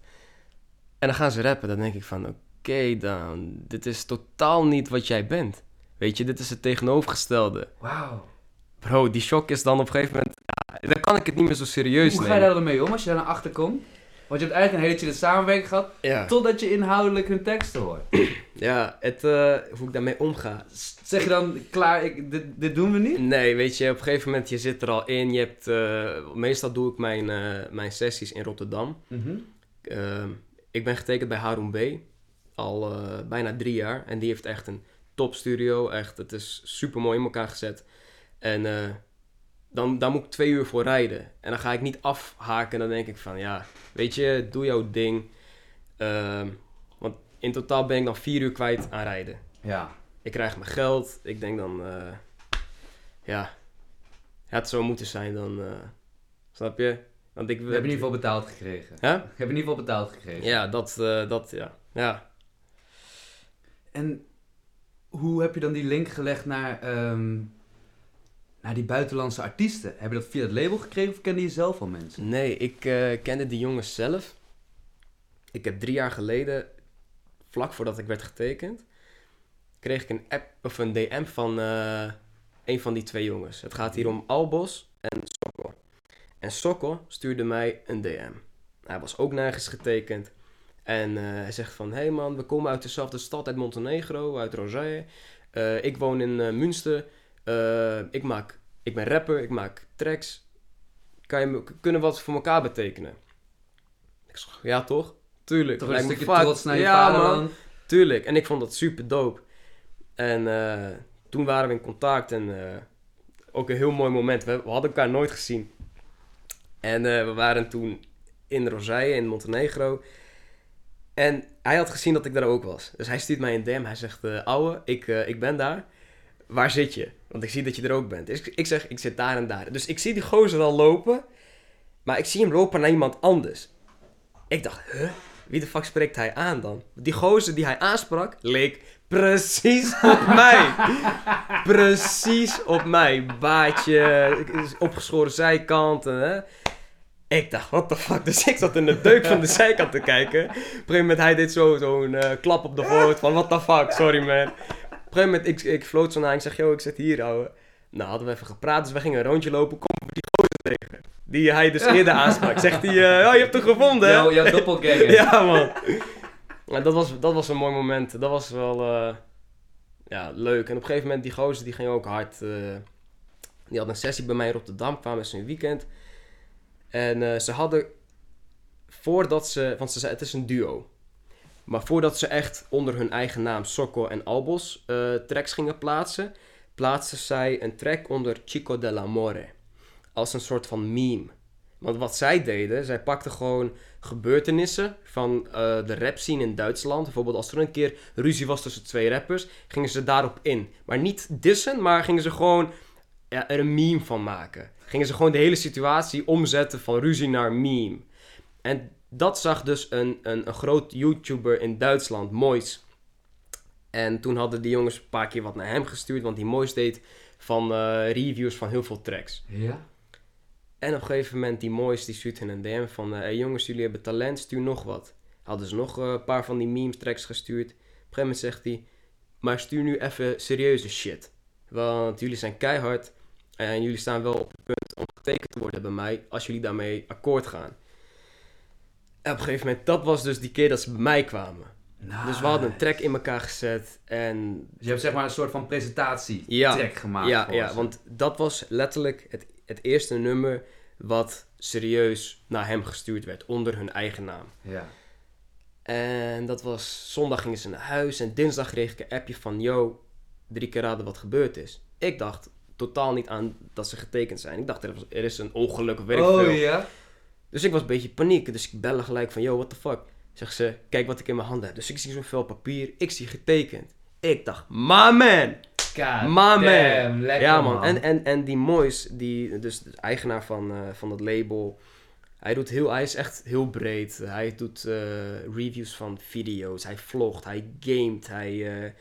En dan gaan ze rappen. Dan denk ik van, oké dan, dit is totaal niet wat jij bent. Weet je, dit is het tegenovergestelde. Wauw. Bro, die shock is dan op een gegeven moment... Ja, dan kan ik het niet meer zo serieus Hoe ga je nemen. daar dan mee om als je daar naar achter komt? Want je hebt eigenlijk een hele chille samenwerking gehad, Ja, totdat je inhoudelijk hun teksten hoort. ja het, eh, hoe ik daarmee omga. Zeg je dan, klaar, ik, dit, dit doen we niet? Nee, weet je, op een gegeven moment, je zit er al in. Je hebt, eh, meestal doe ik mijn, eh, mijn sessies in Rotterdam. Mhm. Ehm, ik ben getekend bij Haroun B. Al eh, bijna drie jaar. En die heeft echt een topstudio. Echt, het is super mooi in elkaar gezet. En eh, dan, daar moet ik twee uur voor rijden. En dan ga ik niet afhaken. Dan denk ik van, ja, weet je, doe jouw ding. Ehm, want in totaal ben ik dan vier uur kwijt aan rijden. Ja. Ik krijg mijn geld. Ik denk dan, eh, ja, het had zo moeten zijn dan, snap je? Want ik We hebben in ieder geval betaald gekregen. We Hè? hebben in ieder geval betaald gekregen. Ja, dat, eh, dat, ja. Ja. En hoe heb je dan die link gelegd naar, ehm, naar die buitenlandse artiesten? Heb je dat via het label gekregen of kende je zelf al mensen? Nee, ik eh, kende die jongens zelf. Ik heb drie jaar geleden, vlak voordat ik werd getekend, kreeg ik een app of een DM van eh, een van die twee jongens. Het gaat hier om Albos. En Sokko stuurde mij een DM. Hij was ook nergens getekend. En eh, hij zegt van, hé hey man, we komen uit dezelfde stad, uit Montenegro, uit Rosaire. Eh, ik woon in eh, Münster. Ik, maak, ik ben rapper, ik maak tracks. Kan je kunnen we wat voor elkaar betekenen? Ik zeg, ja toch? Tuurlijk. Toch een stukje trots naar je ja, vaderland. man. Tuurlijk. En ik vond dat super dope. En toen waren we in contact en ook een heel mooi moment. We, we hadden elkaar nooit gezien. En eh, we waren toen in Rosaille in Montenegro. En hij had gezien dat ik daar ook was. Dus hij stuurt mij een DM. Hij zegt, eh ouwe, ik, eh, ik ben daar. Waar zit je? Want ik zie dat je er ook bent. Dus ik, ik zeg, ik zit daar en daar. Dus ik zie die gozer al lopen. Maar ik zie hem lopen naar iemand anders. Ik dacht, huh? Wie de fuck spreekt hij aan dan? Die gozer die hij aansprak, leek precies op mij. precies op mij. Baardje, opgeschoren zijkant. En, hè? Ik dacht, what the fuck? Dus ik zat in de deuk van de zijkant te kijken. Op een gegeven moment, hij deed zo- zo'n eh, klap op de voorhoofd van, what the fuck? Sorry man. Op een gegeven moment, ik, ik floot zo naar ik zeg, yo, ik zit hier, ouwe. Nou, hadden we even gepraat, dus we gingen een rondje lopen. Kom die gozer tegen. Die hij dus eerder aansprak. Zegt hij, oh, je hebt hem gevonden, hè? Yo, jouw doppelganger. Ja, man. Ja, dat, was, dat was een mooi moment. Dat was wel eh, ja, leuk. En op een gegeven moment, die gozer die ging ook hard. die had een sessie bij mij in Rotterdam, kwamen ze een weekend. En eh, ze hadden, voordat ze, want ze het is een duo. Maar voordat ze echt onder hun eigen naam Sokko en Albos eh, tracks gingen plaatsen, plaatsten zij een track onder Chico dell'Amore. Als een soort van meme. Want wat zij deden, zij pakten gewoon gebeurtenissen van eh, de rap scene in Duitsland. Bijvoorbeeld als er een keer ruzie was tussen twee rappers, gingen ze daarop in. Maar niet dissen, maar gingen ze gewoon ja, er een meme van maken. Gingen ze gewoon de hele situatie omzetten van ruzie naar meme. En dat zag dus een, een, een groot YouTuber in Duitsland, Mois. En toen hadden die jongens een paar keer wat naar hem gestuurd, want die Mois deed van eh, reviews van heel veel tracks. Ja? En op een gegeven moment, die Mois, die stuurt in een DM van... eh, hey jongens, jullie hebben talent, stuur nog wat. Hadden ze nog eh, een paar van die meme tracks gestuurd. Op een gegeven moment zegt hij... Maar stuur nu even serieuze shit. Want jullie zijn keihard. En jullie staan wel op het punt om getekend te worden bij mij... als jullie daarmee akkoord gaan. En op een gegeven moment, dat was dus die keer dat ze bij mij kwamen. Dus we hadden een track in elkaar gezet en Dus je hebt zeg maar een soort van presentatie Ja. track gemaakt. Ja, ja, want dat was letterlijk het, het eerste nummer wat serieus naar hem gestuurd werd, onder hun eigen naam. Ja. En dat was, zondag gingen ze naar huis en dinsdag kreeg ik een appje van, yo, drie keer raden wat gebeurd is. Ik dacht totaal niet aan dat ze getekend zijn. Ik dacht, er, was- er is een ongeluk weet ik oh veel. ja? Dus ik was een beetje paniek. Dus ik belde gelijk van, yo, what the fuck? Zegt ze, kijk wat ik in mijn handen heb. Dus ik zie zo'n vel papier, ik zie getekend. Ik dacht, my man! God My man. damn, ja, man. En, en, en die Mois, die, dus de eigenaar van, eh, van dat label, hij, doet heel, hij is echt heel breed. Hij doet eh, reviews van video's, hij vlogt, hij gamet, hij, eh,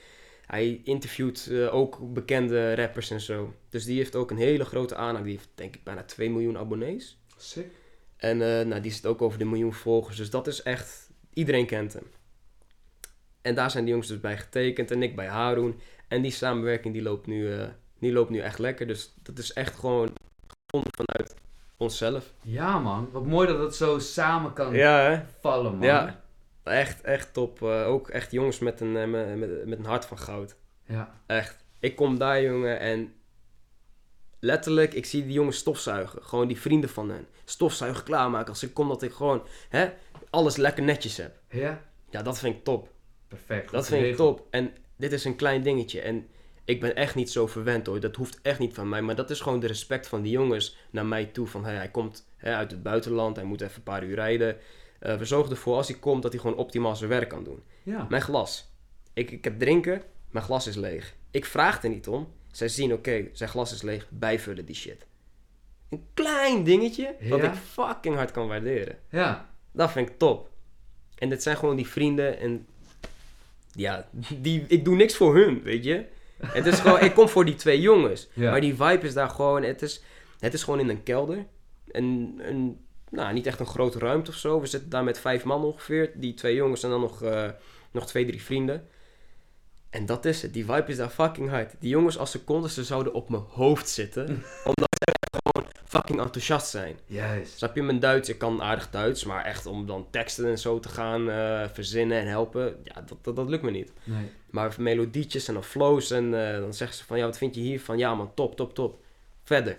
hij interviewt eh, ook bekende rappers en zo. Dus die heeft ook een hele grote aanhang. Die heeft denk ik bijna 2 miljoen abonnees. Sick. En eh, nou, die zit ook over de miljoen volgers. Dus dat is echt... Iedereen kent hem. En daar zijn die jongens dus bij getekend. En ik bij Haroon. En die samenwerking die loopt nu, eh, die loopt nu echt lekker. Dus dat is echt gewoon gevonden vanuit onszelf. Ja man, wat mooi dat het zo samen kan Ja, hè? vallen man. Ja. Echt, echt top. Eh, ook echt jongens met een, eh, met, met, een hart van goud. Ja. Echt. Ik kom daar, jongen, en letterlijk, ik zie die jongens stofzuigen. Gewoon die vrienden van hen. Stofzuigen klaarmaken. Als ik kom, dat ik gewoon, hè, alles lekker netjes heb. Ja? Ja, dat vind ik top. Perfect. Dat vind ik top. En dit is een klein dingetje. En ik ben echt niet zo verwend hoor. Dat hoeft echt niet van mij. Maar dat is gewoon de respect van die jongens naar mij toe. Van hey, hij komt hè, uit het buitenland. Hij moet even een paar uur rijden. Eh, we zorgen ervoor als hij komt dat hij gewoon optimaal zijn werk kan doen. Ja. Mijn glas. Ik, ik heb drinken, mijn glas is leeg. Ik vraag er niet om. Zij zien, oké, zijn glas is leeg, bijvullen die shit. Een klein dingetje, wat Ja? ik fucking hard kan waarderen. Ja. Dat vind ik top. En dit zijn gewoon die vrienden en... Ja, die, ik doe niks voor hun, weet je. Het is gewoon, ik kom voor die twee jongens. Ja. Maar die vibe is daar gewoon, het is, het is gewoon in een kelder. En een, nou, niet echt een grote ruimte of zo. We zitten daar met vijf man ongeveer. Die twee jongens en dan nog, eh, nog twee, drie vrienden. En dat is het. Die vibe is daar fucking hard. Die jongens als ze konden, ze zouden op mijn hoofd zitten. omdat ze gewoon fucking enthousiast zijn. Juist. Snap je, mijn Duits, ik kan aardig Duits, maar echt om dan teksten en zo te gaan eh, verzinnen en helpen, ja, dat, dat, dat lukt me niet. Nee. Maar melodietjes en dan flows en eh, dan zeggen ze van, ja, wat vind je hiervan? Ja man, top, top, top. Verder.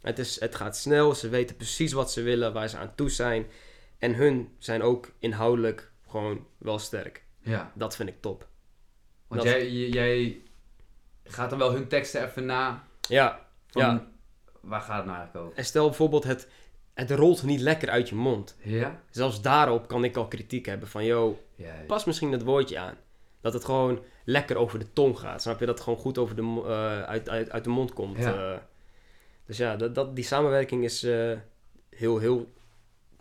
Het, is, het gaat snel, ze weten precies wat ze willen, waar ze aan toe zijn. En hun zijn ook inhoudelijk gewoon wel sterk. Ja. Dat vind ik top. Want Dat- jij, jij gaat dan wel hun teksten even na. Ja, Van, Ja. Waar gaat het nou eigenlijk over? en stel bijvoorbeeld, het, het rolt niet lekker uit je mond. Ja? Zelfs daarop kan ik al kritiek hebben van, yo, pas misschien het woordje aan. Dat het gewoon lekker over de tong gaat. Snap je? Dat het gewoon goed over de, eh, uit, uit, uit de mond komt. Ja. eh. Dus ja, dat, dat, die samenwerking is eh, heel, heel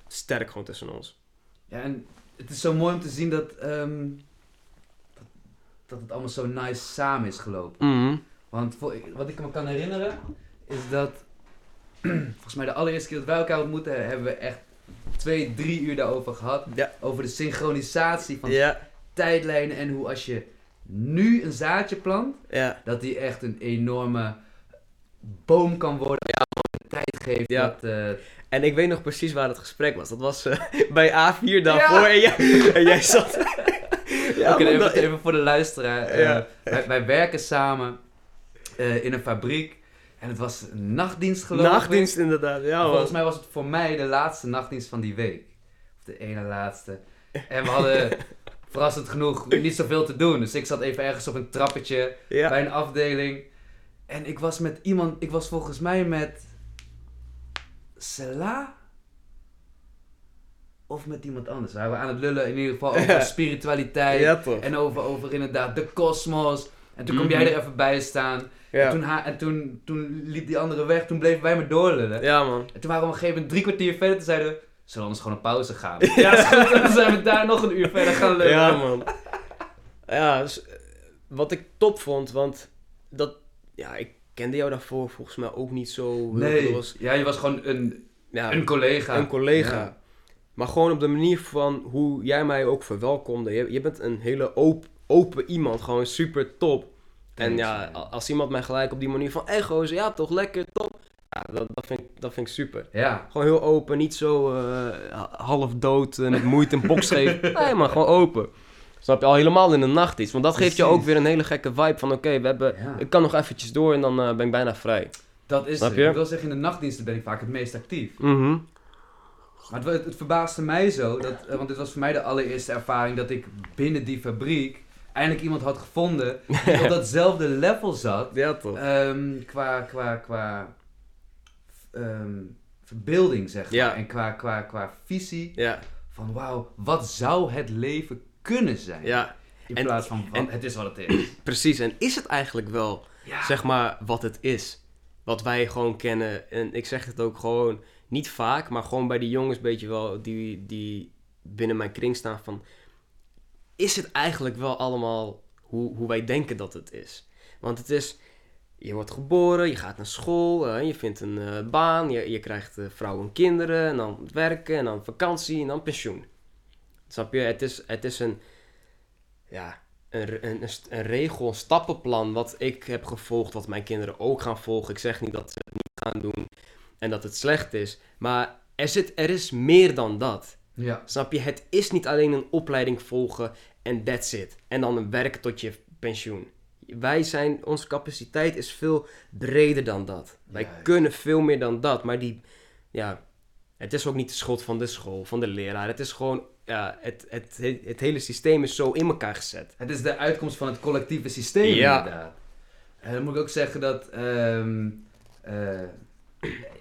sterk gewoon tussen ons. Ja, en het is zo mooi om te zien dat, ehm, dat, dat het allemaal zo nice samen is gelopen. Want voor, wat ik me kan herinneren, is dat volgens mij de allereerste keer dat wij elkaar ontmoetten, hebben we echt twee, drie uur daarover gehad. Ja. Over de synchronisatie van Ja, tijdlijnen en hoe als je nu een zaadje plant, ja. dat die echt een enorme boom kan worden. Ja, de tijd geeft Ja. dat... eh, En ik weet nog precies waar het gesprek was. Dat was eh, bij A4 daarvoor. En, jij, en jij zat... ja, Oké, even, dat- even voor de luisteraar. eh, wij, wij werken samen in een fabriek. En het was een nachtdienst geloof ik. Nachtdienst inderdaad, ja. Volgens mij was het voor mij de laatste nachtdienst van die week. Of de ene laatste. En we hadden verrassend genoeg niet zoveel te doen. Dus ik zat even ergens op een trappetje bij een afdeling. En ik was met iemand, ik was volgens mij met Sela of met iemand anders. We waren aan het lullen in ieder geval over Ja. spiritualiteit Ja, en over, over inderdaad de kosmos. En toen kom Mhm. jij er even bij staan. En, toen, en toen, toen liep die andere weg, toen bleven wij maar doorlullen. ja, man. En toen waren we op een gegeven moment drie kwartier verder. Toen zeiden we, zullen we anders gewoon een pauze gaan? Ja, goed. En toen zijn we daar nog een uur verder gaan lullen. Ja, man. Ja, dus, eh, wat ik top vond, want dat... Ja, ik kende jou daarvoor volgens mij ook niet zo Nee, close. ja, je was gewoon een, Ja, een collega. een collega. Ja. Maar gewoon op de manier van hoe jij mij ook verwelkomde. Je, je bent een hele op, open iemand, gewoon super top. En ja, als iemand mij gelijk op die manier van, hey gozer, ja toch, lekker, top. Ja, dat, dat, vind, ik, dat vind ik super. Ja. Gewoon heel open, niet zo eh, half dood en met moeite een box geven. Nee maar gewoon open. Snap je, al helemaal in de nacht iets. Want dat geeft je ook weer een hele gekke vibe van, oké, we hebben... Ja. Ik kan nog eventjes door en dan eh, ben ik bijna vrij. Dat is Snap het. je? Ik wil zeggen, in de nachtdiensten ben ik vaak het meest actief. Mhm. Maar het, het verbaasde mij zo, dat, eh, want dit was voor mij de allereerste ervaring dat ik binnen die fabriek eindelijk iemand had gevonden die op datzelfde level zat. Ja toch. ehm, qua, qua, qua ehm, verbeelding, zeg maar. Ja. En qua, qua, qua visie Ja, van wauw, wat zou het leven kunnen zijn? ja, In En- plaats van, wat, en- het is wat het is. precies. En is het eigenlijk wel Ja. zeg maar wat het is. Wat wij gewoon kennen. En ik zeg het ook gewoon niet vaak, maar gewoon bij die jongens beetje wel die, die binnen mijn kring staan van... Is het eigenlijk wel allemaal hoe, hoe wij denken dat het is? Want het is... Je wordt geboren, je gaat naar school, je vindt een eh, baan, je, je krijgt eh, vrouw en kinderen, en dan werken, en dan vakantie, en dan pensioen. Snap je? Het is, het is een... Ja, een, een, een, regel, een stappenplan wat ik heb gevolgd, wat mijn kinderen ook gaan volgen. Ik zeg niet dat ze het niet gaan doen en dat het slecht is, maar er, zit, er is meer dan dat. Ja. Snap je? Het is niet alleen een opleiding volgen en that's it. En dan een werken tot je pensioen. Wij zijn, onze capaciteit is veel breder dan dat. Wij kunnen veel meer dan dat, maar die, ja, het is ook niet de schuld van de school, van de leraar. Het is gewoon, ja, het, het, het, hele systeem is zo in elkaar gezet. Het is de uitkomst van het collectieve systeem, Ja. inderdaad. En dan moet ik ook zeggen dat... ehm, eh,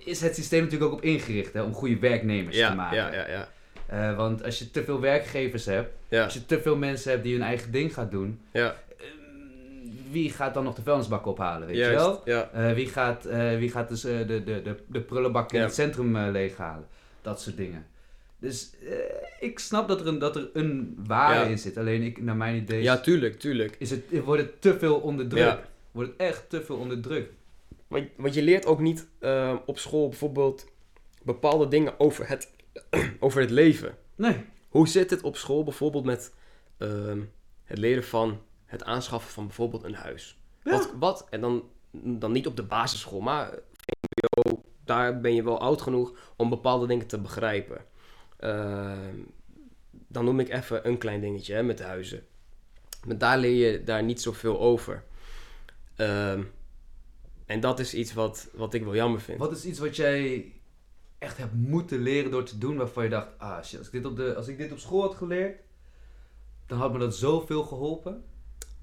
is het systeem natuurlijk ook op ingericht, hè, om goede werknemers te maken. ja, ja, ja. Eh, want als je te veel werkgevers hebt, Ja, als je te veel mensen hebt die hun eigen ding gaan doen, ja, ehm, wie gaat dan nog de vuilnisbak ophalen, weet je wel? Ja, Eh, wie gaat, wie gaat dus de, de, de, de prullenbak in het centrum leeghalen? Dat soort dingen. Dus eh, ik snap dat er een, dat er een waarde Ja. in zit. Alleen ik, naar mijn idee ja, tuurlijk, tuurlijk. is het, wordt het te veel onderdrukt. Ja. Wordt het echt te veel onderdrukt. Want, want je leert ook niet eh, op school bijvoorbeeld bepaalde dingen over het, over het leven. Nee. Hoe zit het op school bijvoorbeeld met ehm, Het leren van het aanschaffen van bijvoorbeeld een huis. Ja. Wat, wat, en dan, dan niet op de basisschool, maar VMBO, daar ben je wel oud genoeg om bepaalde dingen te begrijpen. Ehm, dan noem ik even een klein dingetje hè, met huizen. Maar daar leer je daar niet zoveel over. Ehm, en dat is iets wat, wat ik wel jammer vind. Wat is iets wat jij echt hebt moeten leren door te doen waarvan je dacht, ah shit, als ik dit op, de, als ik dit op school had geleerd, dan had me dat zoveel geholpen.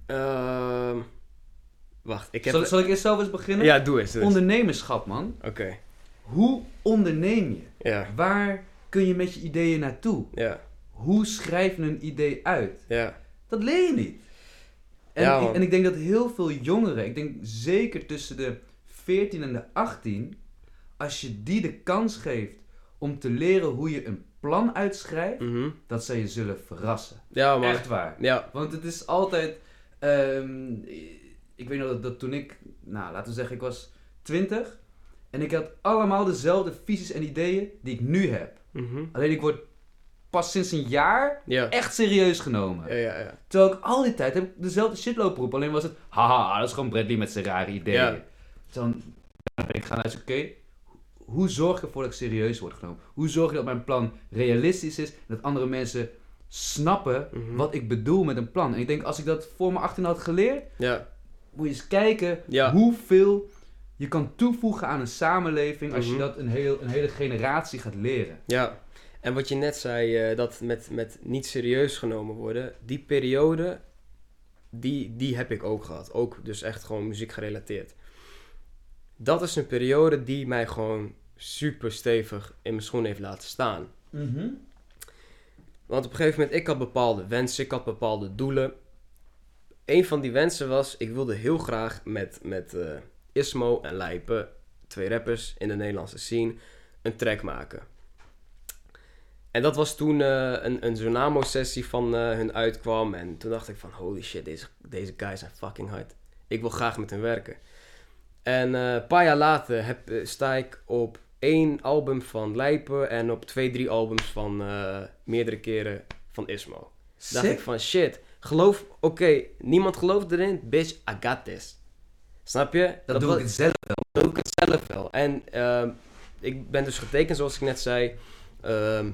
Ehm, wacht, ik heb... Zal, zal ik eerst zelf eens beginnen? Ja, doe eens. doe eens. Ondernemerschap, man. Oké, Hoe onderneem je? ja, Waar kun je met je ideeën naartoe? ja, Hoe schrijf je een idee uit? ja. Dat leer je niet. En, Ja, ik, en ik denk dat heel veel jongeren, ik denk zeker tussen de 14 en de 18, als je die de kans geeft om te leren hoe je een plan uitschrijft, Mhm. dat zij je zullen verrassen. Ja. Echt waar. Ja, Want het is altijd. ehm, ik weet nog dat, dat toen ik, nou laten we zeggen, ik was 20 en ik had allemaal dezelfde visies en ideeën die ik nu heb. Mhm. Alleen ik word pas sinds een jaar ja. echt serieus genomen. Ja, ja, ja. Terwijl ik al die tijd heb ik dezelfde shit lopen roepen. Alleen was het, haha, dat is gewoon Bradley met zijn rare ideeën. Ja. Dan ben ik gaan uit, oké, hoe zorg ik ervoor dat ik serieus word genomen? Hoe zorg ik dat mijn plan realistisch is en dat andere mensen snappen Mhm. wat ik bedoel met een plan? En ik denk, als ik dat voor mijn 18 had geleerd, Ja, moet je eens kijken Ja. hoeveel je kan toevoegen aan een samenleving als je Mhm. dat een, heel, een hele generatie gaat leren. ja. En wat je net zei, eh, dat met, met niet serieus genomen worden, die periode, die, die heb ik ook gehad. Ook dus echt gewoon muziek gerelateerd. Dat is een periode die mij gewoon super stevig in mijn schoen heeft laten staan. Want op een gegeven moment, ik had bepaalde wensen, ik had bepaalde doelen. Een van die wensen was, ik wilde heel graag met, met eh, Ismo en Lijpen, twee rappers in de Nederlandse scene, een track maken. En dat was toen eh, een, een Zonamo-sessie van eh, hun uitkwam. En toen dacht ik van, holy shit, deze, deze guys zijn fucking hard. Ik wil graag met hen werken. En eh, een paar jaar later heb, sta ik op één album van Lijpen en op twee, drie albums van meerdere keren van Ismo. Dacht ik van shit, geloof, oké, niemand gelooft erin, bitch, I got this. Snap je? Dat, doe ik het zelf wel. doe ik het zelf wel. En ehm, ik ben dus getekend, zoals ik net zei. Ehm,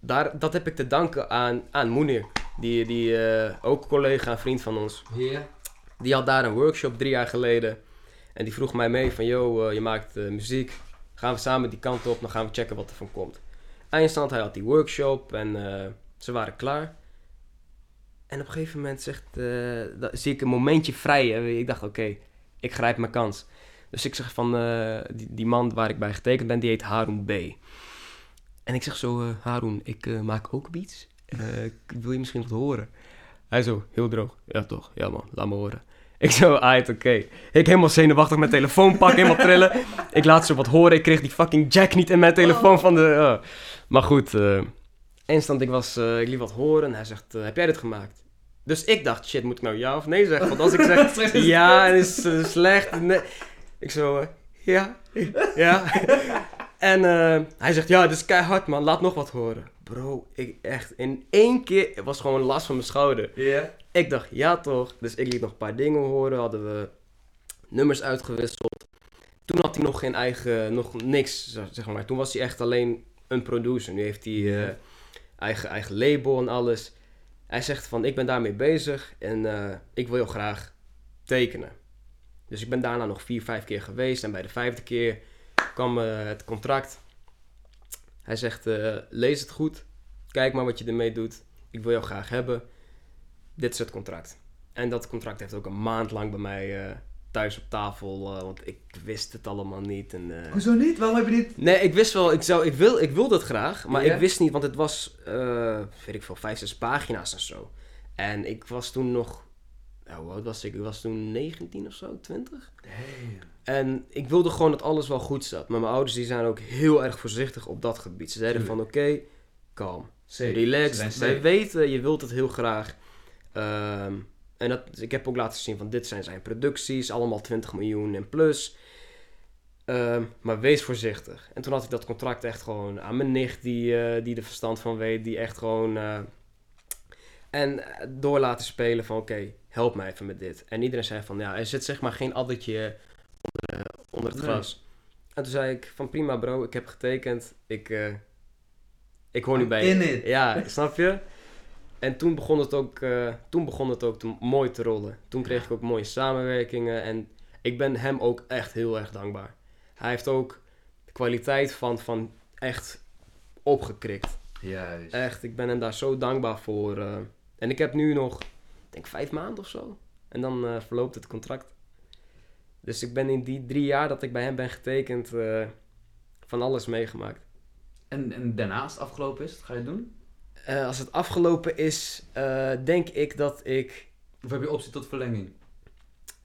daar, dat heb ik te danken aan, aan Moenir. Die, die eh, ook collega en vriend van ons. Ja. Die had daar een workshop drie jaar geleden. En die vroeg mij mee van, yo, eh, je maakt eh, muziek. Gaan we samen die kant op, dan gaan we checken wat er van komt. Eindstand, hij had die workshop en ze waren klaar. En op een gegeven moment zegt, zie ik een momentje vrij. Hè. Ik dacht, oké, ik grijp mijn kans. Dus ik zeg van, eh, die, die man waar ik bij getekend ben, die heet Harun B. En ik zeg zo, eh Harun, ik eh, maak ook beats. Wil je misschien wat horen? Hij zo, heel droog. Ja toch, ja man, laat me horen. Ik zo, ait, oké. Ik helemaal zenuwachtig mijn telefoon pakken, helemaal trillen. Ik laat ze wat horen. Ik kreeg die fucking jack niet in mijn telefoon van de... Maar goed, instant, ik, was, ik liet wat horen. En hij zegt, heb jij dit gemaakt? Dus ik dacht, shit, moet ik nou ja of nee zeggen? Want als ik zeg ja, en is slecht. Nee. Ik zo, eh, ja, ja. En eh, hij zegt, ja, dit is keihard man, laat nog wat horen. Bro, ik echt, in één keer, het was gewoon last van mijn schouder. Ja. Ik dacht, ja toch. Dus ik liet nog een paar dingen horen. Hadden we nummers uitgewisseld. Toen had hij nog geen eigen, nog niks, zeg maar. Toen was hij echt alleen een producer. Nu heeft hij eh, eigen, eigen label en alles. Hij zegt van, ik ben daarmee bezig en eh, ik wil heel graag tekenen. Dus ik ben daarna nog vier, vijf keer geweest. En bij de vijfde keer kwam eh, het contract. Hij zegt, eh, lees het goed. Kijk maar wat je ermee doet. Ik wil jou graag hebben dit is het contract. En dat contract heeft ook een maand lang bij mij thuis op tafel, eh, want ik wist het allemaal niet. En, eh, Hoezo niet? Waarom heb je dit? Nee, ik wist wel, ik, zou, ik, wil, ik wilde het graag, maar Ja? ik wist niet, want het was, eh, weet ik veel, vijf, zes pagina's en zo. En ik was toen nog, nou, hoe oud was ik? Ik was toen 19 of zo, 20. En ik wilde gewoon dat alles wel goed zat. Maar mijn ouders die zijn ook heel erg voorzichtig op dat gebied. Ze zeiden van, oké, kalm. Zijn Wij weten, je wilt het heel graag. Ehm, en dat, ik heb ook laten zien van dit zijn zijn producties, allemaal 20 miljoen en plus. Ehm, maar wees voorzichtig. En toen had ik dat contract echt gewoon aan mijn nicht, die, eh, die er verstand van weet, die echt gewoon eh, En eh, door laten spelen van oké, help mij even met dit. En iedereen zei van ja, er zit zeg maar geen addertje onder, onder het Nee. gras. En toen zei ik van prima bro, ik heb getekend. Ik, ik hoor nu bij in je. it. Ja, snap je? En toen begon het ook, eh, toen begon het ook te, mooi te rollen. Toen kreeg ik ook mooie samenwerkingen. En ik ben hem ook echt heel erg dankbaar. Hij heeft ook de kwaliteit van, van echt opgekrikt. Juist. Echt, ik ben hem daar zo dankbaar voor. eh. en ik heb nu nog, ik denk vijf maanden of zo. En dan eh, verloopt het contract. Dus ik ben in die drie jaar dat ik bij hem ben getekend, van alles meegemaakt. En, en daarnaast afgelopen is, wat ga je doen? Eh, als het afgelopen is, eh, denk ik dat ik. Of heb je optie tot verlenging?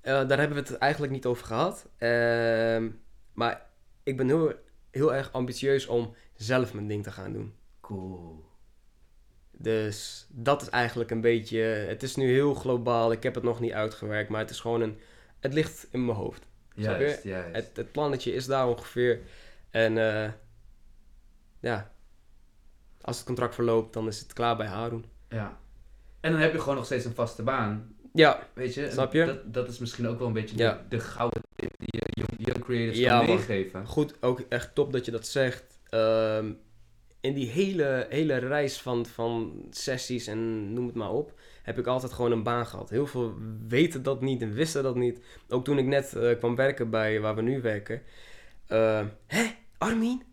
eh, daar hebben we het eigenlijk niet over gehad. Ehm, maar ik ben heel, heel erg ambitieus om zelf mijn ding te gaan doen. Cool. Dus dat is eigenlijk een beetje. Het is nu heel globaal. Ik heb het nog niet uitgewerkt, maar het is gewoon een. Het ligt in mijn hoofd. Juist, juist. Het, het plannetje is daar ongeveer. En ja, als het contract verloopt, dan is het klaar bij Haroon. Ja. En dan heb je gewoon nog steeds een vaste baan. Ja, Weet je? Snap je? Dat, dat is misschien ook wel een beetje Ja. de, de gouden tip die je young, young creators Ja, kan meegeven. goed. Ook echt top dat je dat zegt. Ehm, in die hele, hele reis van, van sessies en noem het maar op, heb ik altijd gewoon een baan gehad. Heel veel weten dat niet en wisten dat niet. Ook toen ik net eh, kwam werken bij waar we nu werken. Eh, Hé, Armin?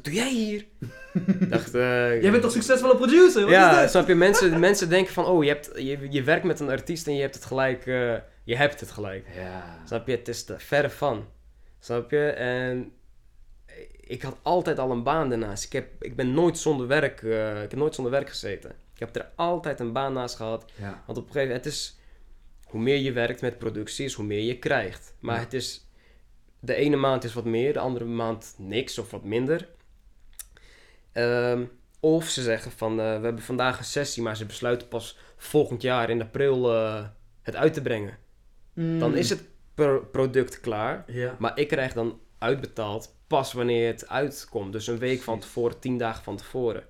Wat doe jij hier? dacht, eh, Jij bent toch succesvolle producer? Wat ja, is snap je? Mensen, mensen denken van, oh, je, hebt, je, je werkt met een artiest en je hebt het gelijk, eh, je hebt het gelijk. Ja. Snap je? Het is er verre van. Snap je? En ik had altijd al een baan daarnaast. Ik, heb, ik ben nooit zonder werk, eh, ik heb nooit zonder werk gezeten. Ik heb er altijd een baan naast gehad. Ja. Want op een gegeven moment, het is, hoe meer je werkt met producties, hoe meer je krijgt. Maar Ja. het is, de ene maand is wat meer, de andere maand niks of wat minder. Ehm, of ze zeggen van, eh, we hebben vandaag een sessie, maar ze besluiten pas volgend jaar in april eh, het uit te brengen. Dan is het pro- product klaar, Ja. maar ik krijg dan uitbetaald pas wanneer het uitkomt. Dus een week van tevoren, tien dagen van tevoren.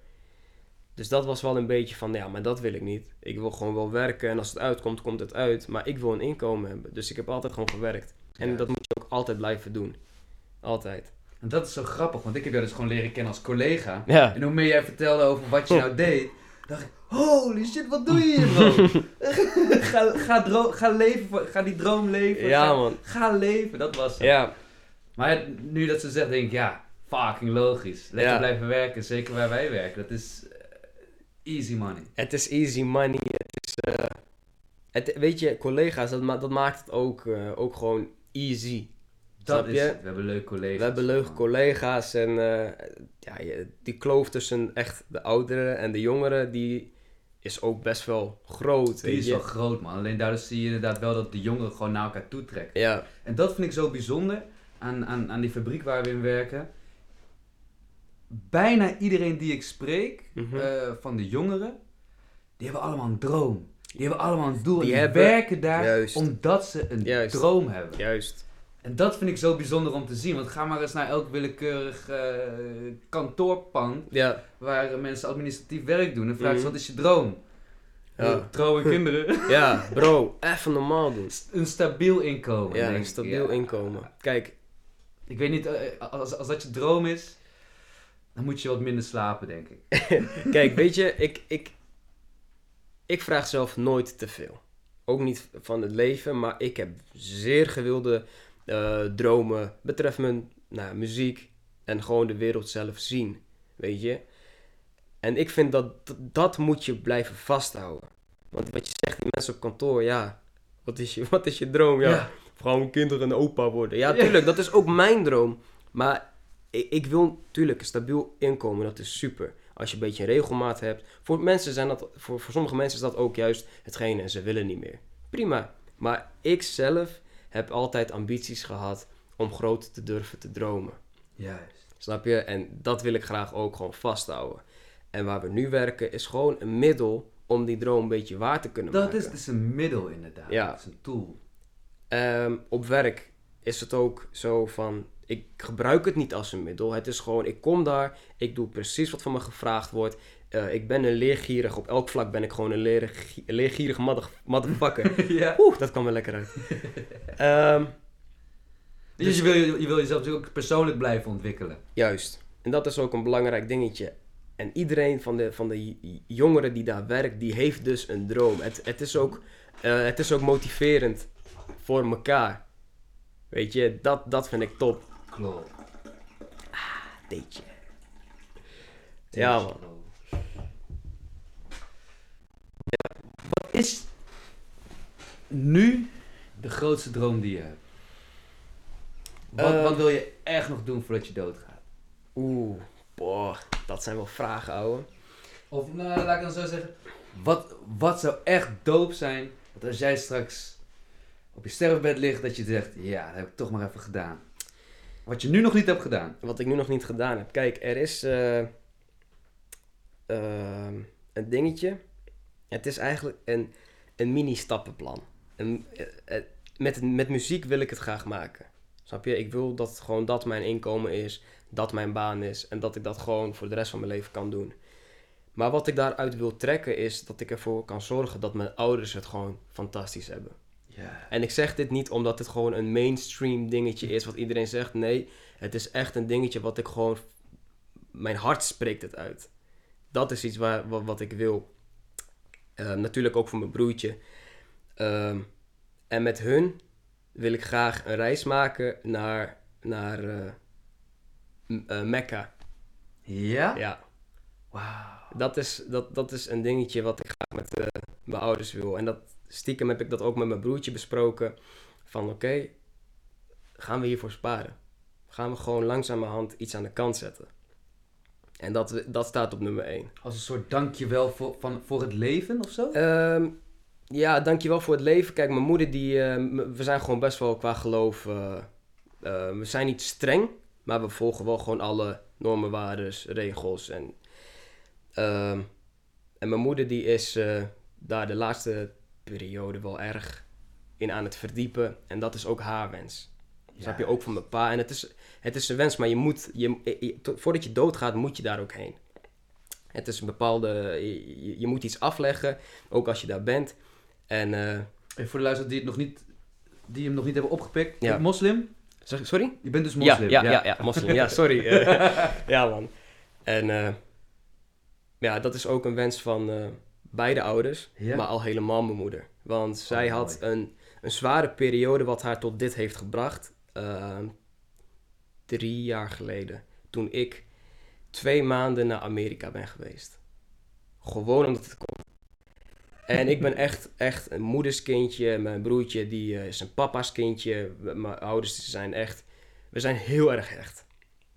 Dus dat was wel een beetje van, ja, maar dat wil ik niet. Ik wil gewoon wel werken en als het uitkomt, komt het uit. Maar ik wil een inkomen hebben. Dus ik heb altijd gewoon gewerkt. En Ja. dat moet je ook altijd blijven doen. Altijd. En dat is zo grappig, want ik heb jou dus gewoon leren kennen als collega. Ja. En hoe meer jij vertelde over wat je nou deed, dacht ik, holy shit, wat doe je hier, bro? ga, ga, ga leven, ga die droom leven. Ja, ga, man. ga leven, dat was het. Ja. Maar nu dat ze zegt, denk ik, ja, fucking logisch. Lekker Ja. blijven werken, zeker waar wij werken. Dat is eh, easy money. Het is easy money. Het is, eh, het, weet je, collega's, dat, ma- dat maakt het ook, eh, ook gewoon easy. Dat Snap is je? het. We hebben leuke collega's. We hebben leuke collega's en eh, ja, die kloof tussen echt de ouderen en de jongeren, die is ook best wel groot. Die is wel groot, man. Alleen daardoor zie je inderdaad wel dat de jongeren gewoon naar elkaar toe trekken. Ja, En dat vind ik zo bijzonder aan, aan, aan die fabriek waar we in werken. Bijna iedereen die ik spreek, Mhm. eh, van de jongeren, die hebben allemaal een droom. Die hebben allemaal een doel. Die en die hebben- werken daar Juist. omdat ze een Juist. droom hebben. juist. En dat vind ik zo bijzonder om te zien. Want ga maar eens naar elk willekeurig eh, kantoorpand Ja, waar mensen administratief werk doen. En vraag ze, Mhm. wat is je droom? ja. Trouw en kinderen. ja bro, even normaal doen. een stabiel inkomen. Ja, een stabiel Ja. inkomen. Kijk, Ik weet niet, eh, als, als dat je droom is, dan moet je wat minder slapen, denk ik. kijk, weet je, ik, ik, ik vraag zelf nooit te veel. Ook niet van het leven, maar ik heb zeer gewilde eh, dromen betreffend mijn nou, muziek en gewoon de wereld zelf zien, weet je. En ik vind dat dat moet je blijven vasthouden. Want wat je zegt, die mensen op kantoor, ja, wat is je, wat is je droom? Ja, gewoon kinderen en opa worden. Ja, Ja. tuurlijk, dat is ook mijn droom. Maar ik, ik wil natuurlijk een stabiel inkomen, dat is super. Als je een beetje een regelmaat hebt. Voor, mensen zijn dat, voor, voor sommige mensen is dat ook juist hetgene en ze willen niet meer. Prima. Maar ik zelf heb altijd ambities gehad om groot te durven te dromen. Juist. Snap je? En dat wil ik graag ook gewoon vasthouden. En waar we nu werken is gewoon een middel om die droom een beetje waar te kunnen Dat maken. is dus een middel inderdaad. Ja. Dat is een tool. Ehm, op werk is het ook zo van, ik gebruik het niet als een middel. Het is gewoon, ik kom daar, ik doe precies wat van me gevraagd wordt. Eh, ik ben een leergierig, op elk vlak ben ik gewoon een leerg- leergierig mother- motherfucker. ja. Oeh, dat kwam er lekker uit. Ehm, Dus je wil, je wil jezelf natuurlijk ook persoonlijk blijven ontwikkelen. Juist. En dat is ook een belangrijk dingetje. En iedereen van de, van de jongeren die daar werkt, die heeft dus een droom. Het, het, is, ook, eh, het is ook motiverend voor elkaar. Weet je, dat, dat vind ik top. Klopt. Deetje. Ja, man. Wat is nu de grootste droom die je hebt? Wat, Eh. wat wil je echt nog doen voordat je doodgaat? Oeh, boah, dat zijn wel vragen, ouwe. Of nou, laat ik dan zo zeggen. Wat, wat zou echt doop zijn dat als jij straks op je sterfbed ligt, dat je zegt: Ja, dat heb ik toch maar even gedaan. Wat je nu nog niet hebt gedaan. Wat ik nu nog niet gedaan heb. Kijk, er is eh, ehm, een dingetje. Het is eigenlijk een, een mini-stappenplan. Een, eh, eh, met, met muziek wil ik het graag maken. Snap je? Ik wil dat gewoon dat mijn inkomen is, dat mijn baan is en dat ik dat gewoon voor de rest van mijn leven kan doen. Maar wat ik daaruit wil trekken is dat ik ervoor kan zorgen dat mijn ouders het gewoon fantastisch hebben. Ja. En ik zeg dit niet omdat het gewoon een mainstream dingetje is wat iedereen zegt. Nee, het is echt een dingetje wat ik gewoon. Mijn hart spreekt het uit. Dat is iets waar, wat, wat ik wil. Eh, natuurlijk ook voor mijn broertje. Ehm, en met hun wil ik graag een reis maken naar, naar eh, eh, Mekka. Ja? Ja, Wauw. dat is, dat, dat is een dingetje wat ik graag met mijn ouders wil. En dat, stiekem heb ik dat ook met mijn broertje besproken. Van oké, gaan we hiervoor sparen? Gaan we gewoon langzamerhand iets aan de kant zetten? En dat, dat staat op nummer 1. Als een soort dankjewel voor, van, voor het leven of zo? Ehm ja, dankjewel voor het leven. Kijk, mijn moeder, die, eh, we zijn gewoon best wel qua geloof... eh, eh, we zijn niet streng, maar we volgen wel gewoon alle normen, waardes, regels. En, ehm, en mijn moeder die is daar de laatste periode wel erg in aan het verdiepen. En dat is ook haar wens. Snap je? Ook van mijn pa. En het is, het is een wens, maar je moet, je, voordat je doodgaat, moet je daar ook heen. Het is een bepaalde, je, moet iets afleggen, ook als je daar bent. En, eh, En voor de luisteraars die, het nog niet, die hem nog niet hebben opgepikt. Ja. Moslim? zeg- sorry? Je bent dus Ja, moslim. ja, ja, ja, moslim. Ja, sorry. Eh, ja, man. En eh, ja, dat is ook een wens van beide ouders, maar al helemaal mijn moeder. Want zij Oh, had mooi. een, een zware periode wat haar tot dit heeft gebracht. Eh, drie jaar geleden, toen ik twee maanden naar Amerika ben geweest. Gewoon omdat het kon. En ik ben echt, echt een moederskindje. Mijn broertje die, eh, is een papa's kindje. Mijn ouders zijn echt... We zijn heel erg hecht.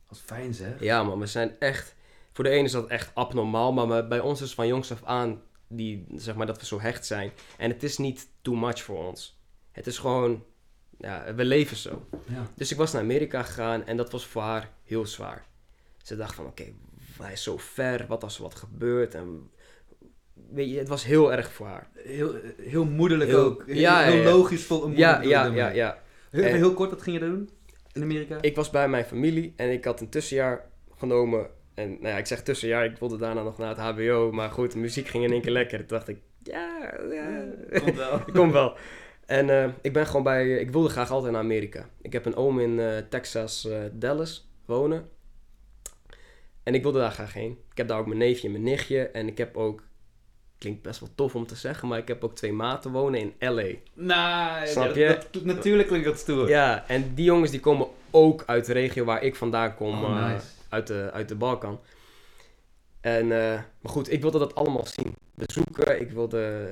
Wat fijn zeg. Ja man, we zijn echt... Voor de ene is dat echt abnormaal. Maar bij ons is van jongs af aan die, zeg maar, dat we zo hecht zijn. En het is niet too much voor ons. Het is gewoon... Ja, we leven zo. Ja. Dus ik was naar Amerika gegaan en dat was voor haar heel zwaar. Ze dacht van, oké, hij is zo ver. Wat als er wat gebeurt? En, weet je, het was heel erg voor haar. Heel, heel moederlijk Heel- ook. Heel, ja, heel logisch vol een moeder Ja, ja, ja, ja. Heel, En- heel kort, wat ging je doen in Amerika? Ik was bij mijn familie en ik had een tussenjaar genomen. En nou ja, ik zeg tussenjaar, ik wilde daarna nog naar het HBO. Maar goed, de muziek ging in één keer lekker. Toen dacht ik, ja, ja. Komt wel. Ik kom wel. En eh, ik ben gewoon bij, ik wilde graag altijd naar Amerika. Ik heb een oom in eh, Texas, eh, Dallas, wonen. En ik wilde daar graag heen. Ik heb daar ook mijn neefje en mijn nichtje. En ik heb ook, klinkt best wel tof om te zeggen, maar ik heb ook twee maten wonen in LA. Nou, Snap je? dat- natuurlijk klinkt dat stoer. Ja, en die jongens die komen ook uit de regio waar ik vandaan kom. Oh, nice. uit, de, uit de Balkan. En, maar goed, ik wilde dat allemaal zien. Bezoeken, ik wilde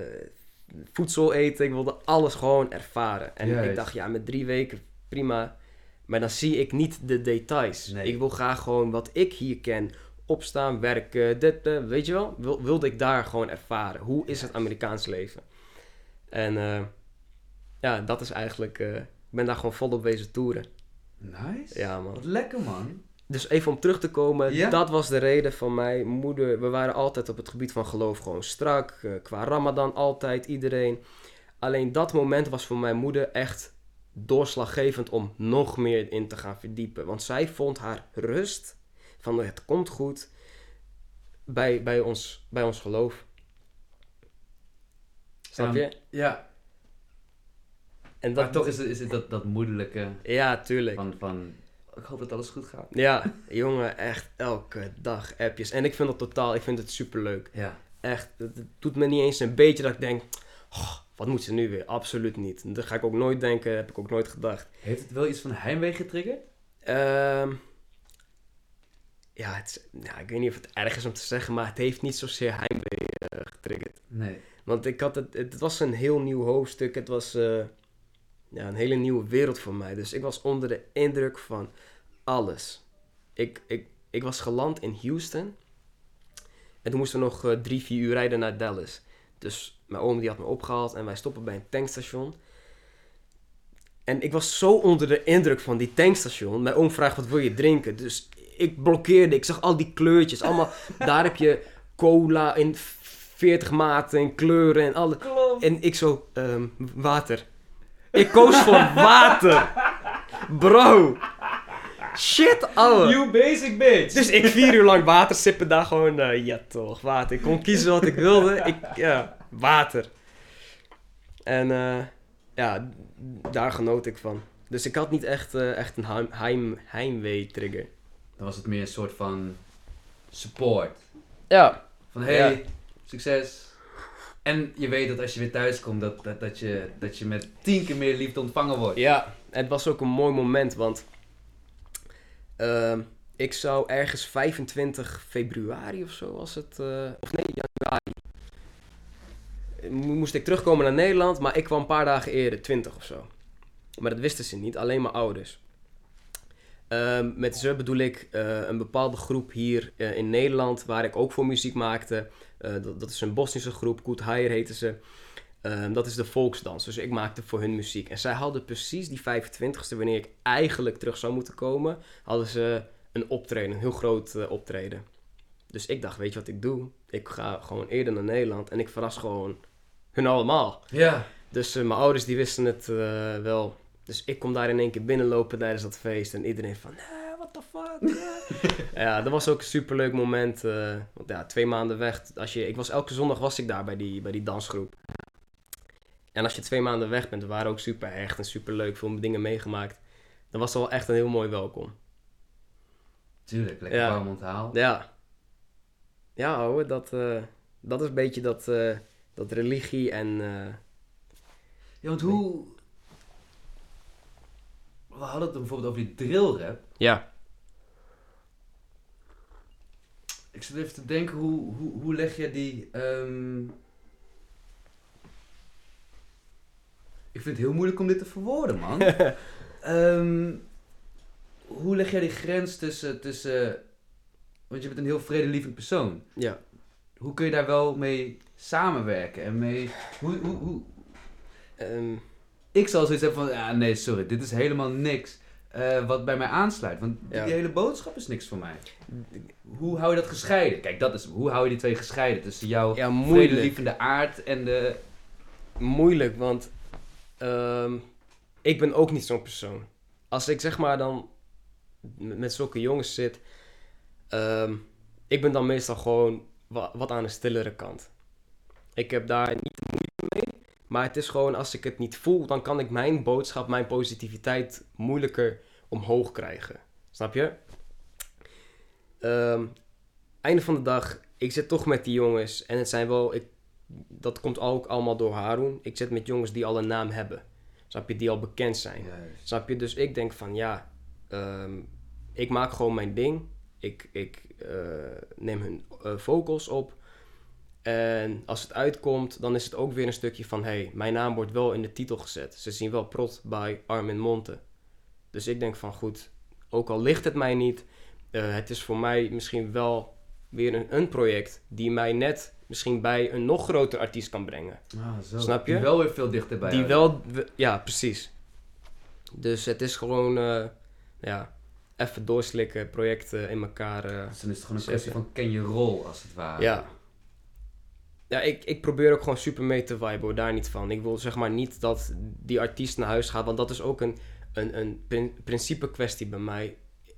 voedsel eten, ik wilde alles gewoon ervaren. En Juist. ik dacht, ja, met drie weken prima. Maar dan zie ik niet de details. Nee. Ik wil graag gewoon wat ik hier ken. Opstaan, werken, dit, eh, weet je wel? Wil, wilde ik daar gewoon ervaren. Hoe is het Amerikaans leven? En eh, ja, dat is eigenlijk... eh, ik ben daar gewoon volop wezen toeren. Nice. Ja, man. Wat lekker, man. Dus even om terug te komen, dat was de reden van mijn moeder. We waren altijd op het gebied van geloof gewoon strak. eh, qua Ramadan altijd, iedereen. Alleen dat moment was voor mijn moeder echt doorslaggevend om nog meer in te gaan verdiepen. Want zij vond haar rust van het komt goed. bij, bij, ons, bij ons geloof. Snap je? Ja. En Maar dat, toch is het, is het dat, dat moedelijke Ja, tuurlijk. van, van... Ik hoop dat alles goed gaat. Ja, jongen, echt elke dag appjes. En ik vind dat totaal, ik vind het superleuk. Ja. Echt, het, het doet me niet eens een beetje dat ik denk, "Oh, wat moet ze nu weer? Absoluut niet. Dat ga ik ook nooit denken, heb ik ook nooit gedacht. Heeft het wel iets van heimwee getriggerd? Ehm, ja, het is, ja, ik weet niet of het erg is om te zeggen, maar het heeft niet zozeer heimwee eh, getriggerd. Nee. Want ik had het, het was een heel nieuw hoofdstuk. Het was eh, ja, een hele nieuwe wereld voor mij. Dus ik was onder de indruk van alles. Ik, ik, ik was geland in Houston. En toen moesten we nog eh, drie, vier uur rijden naar Dallas. Dus mijn oom die had me opgehaald en wij stoppen bij een tankstation. En ik was zo onder de indruk van die tankstation. Mijn oom vraagt wat wil je drinken. Dus ik blokkeerde. Ik zag al die kleurtjes. Allemaal, daar heb je cola in 40 maten en kleuren en alle. Klopt. En ik zo, ehm, water. Ik koos voor water. Bro. Shit, ouwe. You basic bitch! Dus ik vier uur lang water sippen daar gewoon, eh, ja toch, water. Ik kon kiezen wat ik wilde. Ik, ja, water. En eh, ja, daar genoot ik van. Dus ik had niet echt, eh, echt een heim, heim, heimwee-trigger. Dan was het meer een soort van support. Ja. Van hey, Ja. succes. En je weet dat als je weer thuis komt, dat, dat, dat, je, dat je met tien keer meer liefde ontvangen wordt. Ja, het was ook een mooi moment, want ehm, ik zou ergens 25 februari of zo was het, eh, of nee, januari. Mo- Moest ik terugkomen naar Nederland, maar ik kwam een paar dagen eerder, 20 of zo. Maar dat wisten ze niet, alleen mijn ouders. Ehm, met ze bedoel ik eh, een bepaalde groep hier eh, in Nederland, waar ik ook voor muziek maakte. Eh, dat, dat is een Bosnische groep, Koet Haier heten ze. Ehm, dat is de volksdans. Dus ik maakte voor hun muziek. En zij hadden precies die 25ste, wanneer ik eigenlijk terug zou moeten komen, hadden ze een optreden, een heel groot eh, optreden. Dus ik dacht, weet je wat ik doe? Ik ga gewoon eerder naar Nederland en ik verras gewoon hun allemaal. Ja. Dus eh, mijn ouders die wisten het wel. Dus ik kom daar in één keer binnenlopen tijdens dat feest en iedereen van, nee, what the fuck? eh?" ja, dat was ook een superleuk moment. eh, want ja, twee maanden weg. Als je, ik was, elke zondag was ik daar bij die, bij die dansgroep. En als je twee maanden weg bent, we waren ook super echt en super leuk, veel dingen meegemaakt. Dan was het wel echt een heel mooi welkom. Tuurlijk, lekker Ja. warm onthaal. Ja. Ja, ouwe, dat, eh, dat is een beetje dat, eh, dat religie en... Ja, want hoe... We hadden het bijvoorbeeld over die drillrap. ja. Ik zit even te denken, hoe, hoe, hoe leg je die... ehm, Ik vind het heel moeilijk om dit te verwoorden, man. Ehm, hoe leg jij die grens tussen, tussen... Want je bent een heel vredelievend persoon. ja. Hoe kun je daar wel mee samenwerken? En mee... Hoe, hoe, hoe... Ehm, Ik zal zoiets hebben van... Ja, nee, sorry. Dit is helemaal niks eh, wat bij mij aansluit. Want die, Ja. die hele boodschap is niks voor mij. Hoe hou je dat gescheiden? Kijk, dat is... Hoe hou je die twee gescheiden? Tussen jouw ja, vredelievende aard en de... moeilijk, want ehm, ik ben ook niet zo'n persoon. Als ik zeg maar dan met zulke jongens zit, ehm, ik ben dan meestal gewoon wa- wat aan de stillere kant. Ik heb daar niet maar het is gewoon als ik het niet voel, dan kan ik mijn boodschap, mijn positiviteit moeilijker omhoog krijgen. Snap je? Ehm, einde van de dag, ik zit toch met die jongens en het zijn wel, ik dat komt ook allemaal door Haroon. Ik zit met jongens die al een naam hebben. Snap je? Die al bekend zijn. Juist. Snap je? Dus ik denk van ja, ehm, ik maak gewoon mijn ding. Ik, ik eh, neem hun eh, vocals op. En als het uitkomt, dan is het ook weer een stukje van... hey, mijn naam wordt wel in de titel gezet. Ze zien wel prot bij Armin Monte. Dus ik denk van goed, ook al ligt het mij niet... eh, het is voor mij misschien wel weer een, een project... die mij net misschien bij een nog groter artiest kan brengen. Ah, zo. Snap je? Die wel weer veel dichterbij. Die wel, we- ja, precies. Dus het is gewoon, eh, ja, even doorslikken, projecten in elkaar. eh, Dus dan is het gewoon een Zetten. kwestie van ken je rol, als het ware. ja. Ja, ik, ik probeer ook gewoon super mee te viben, hoor, daar niet van. Ik wil zeg maar niet dat die artiest naar huis gaat, want dat is ook een, een, een prin- principe kwestie bij mij.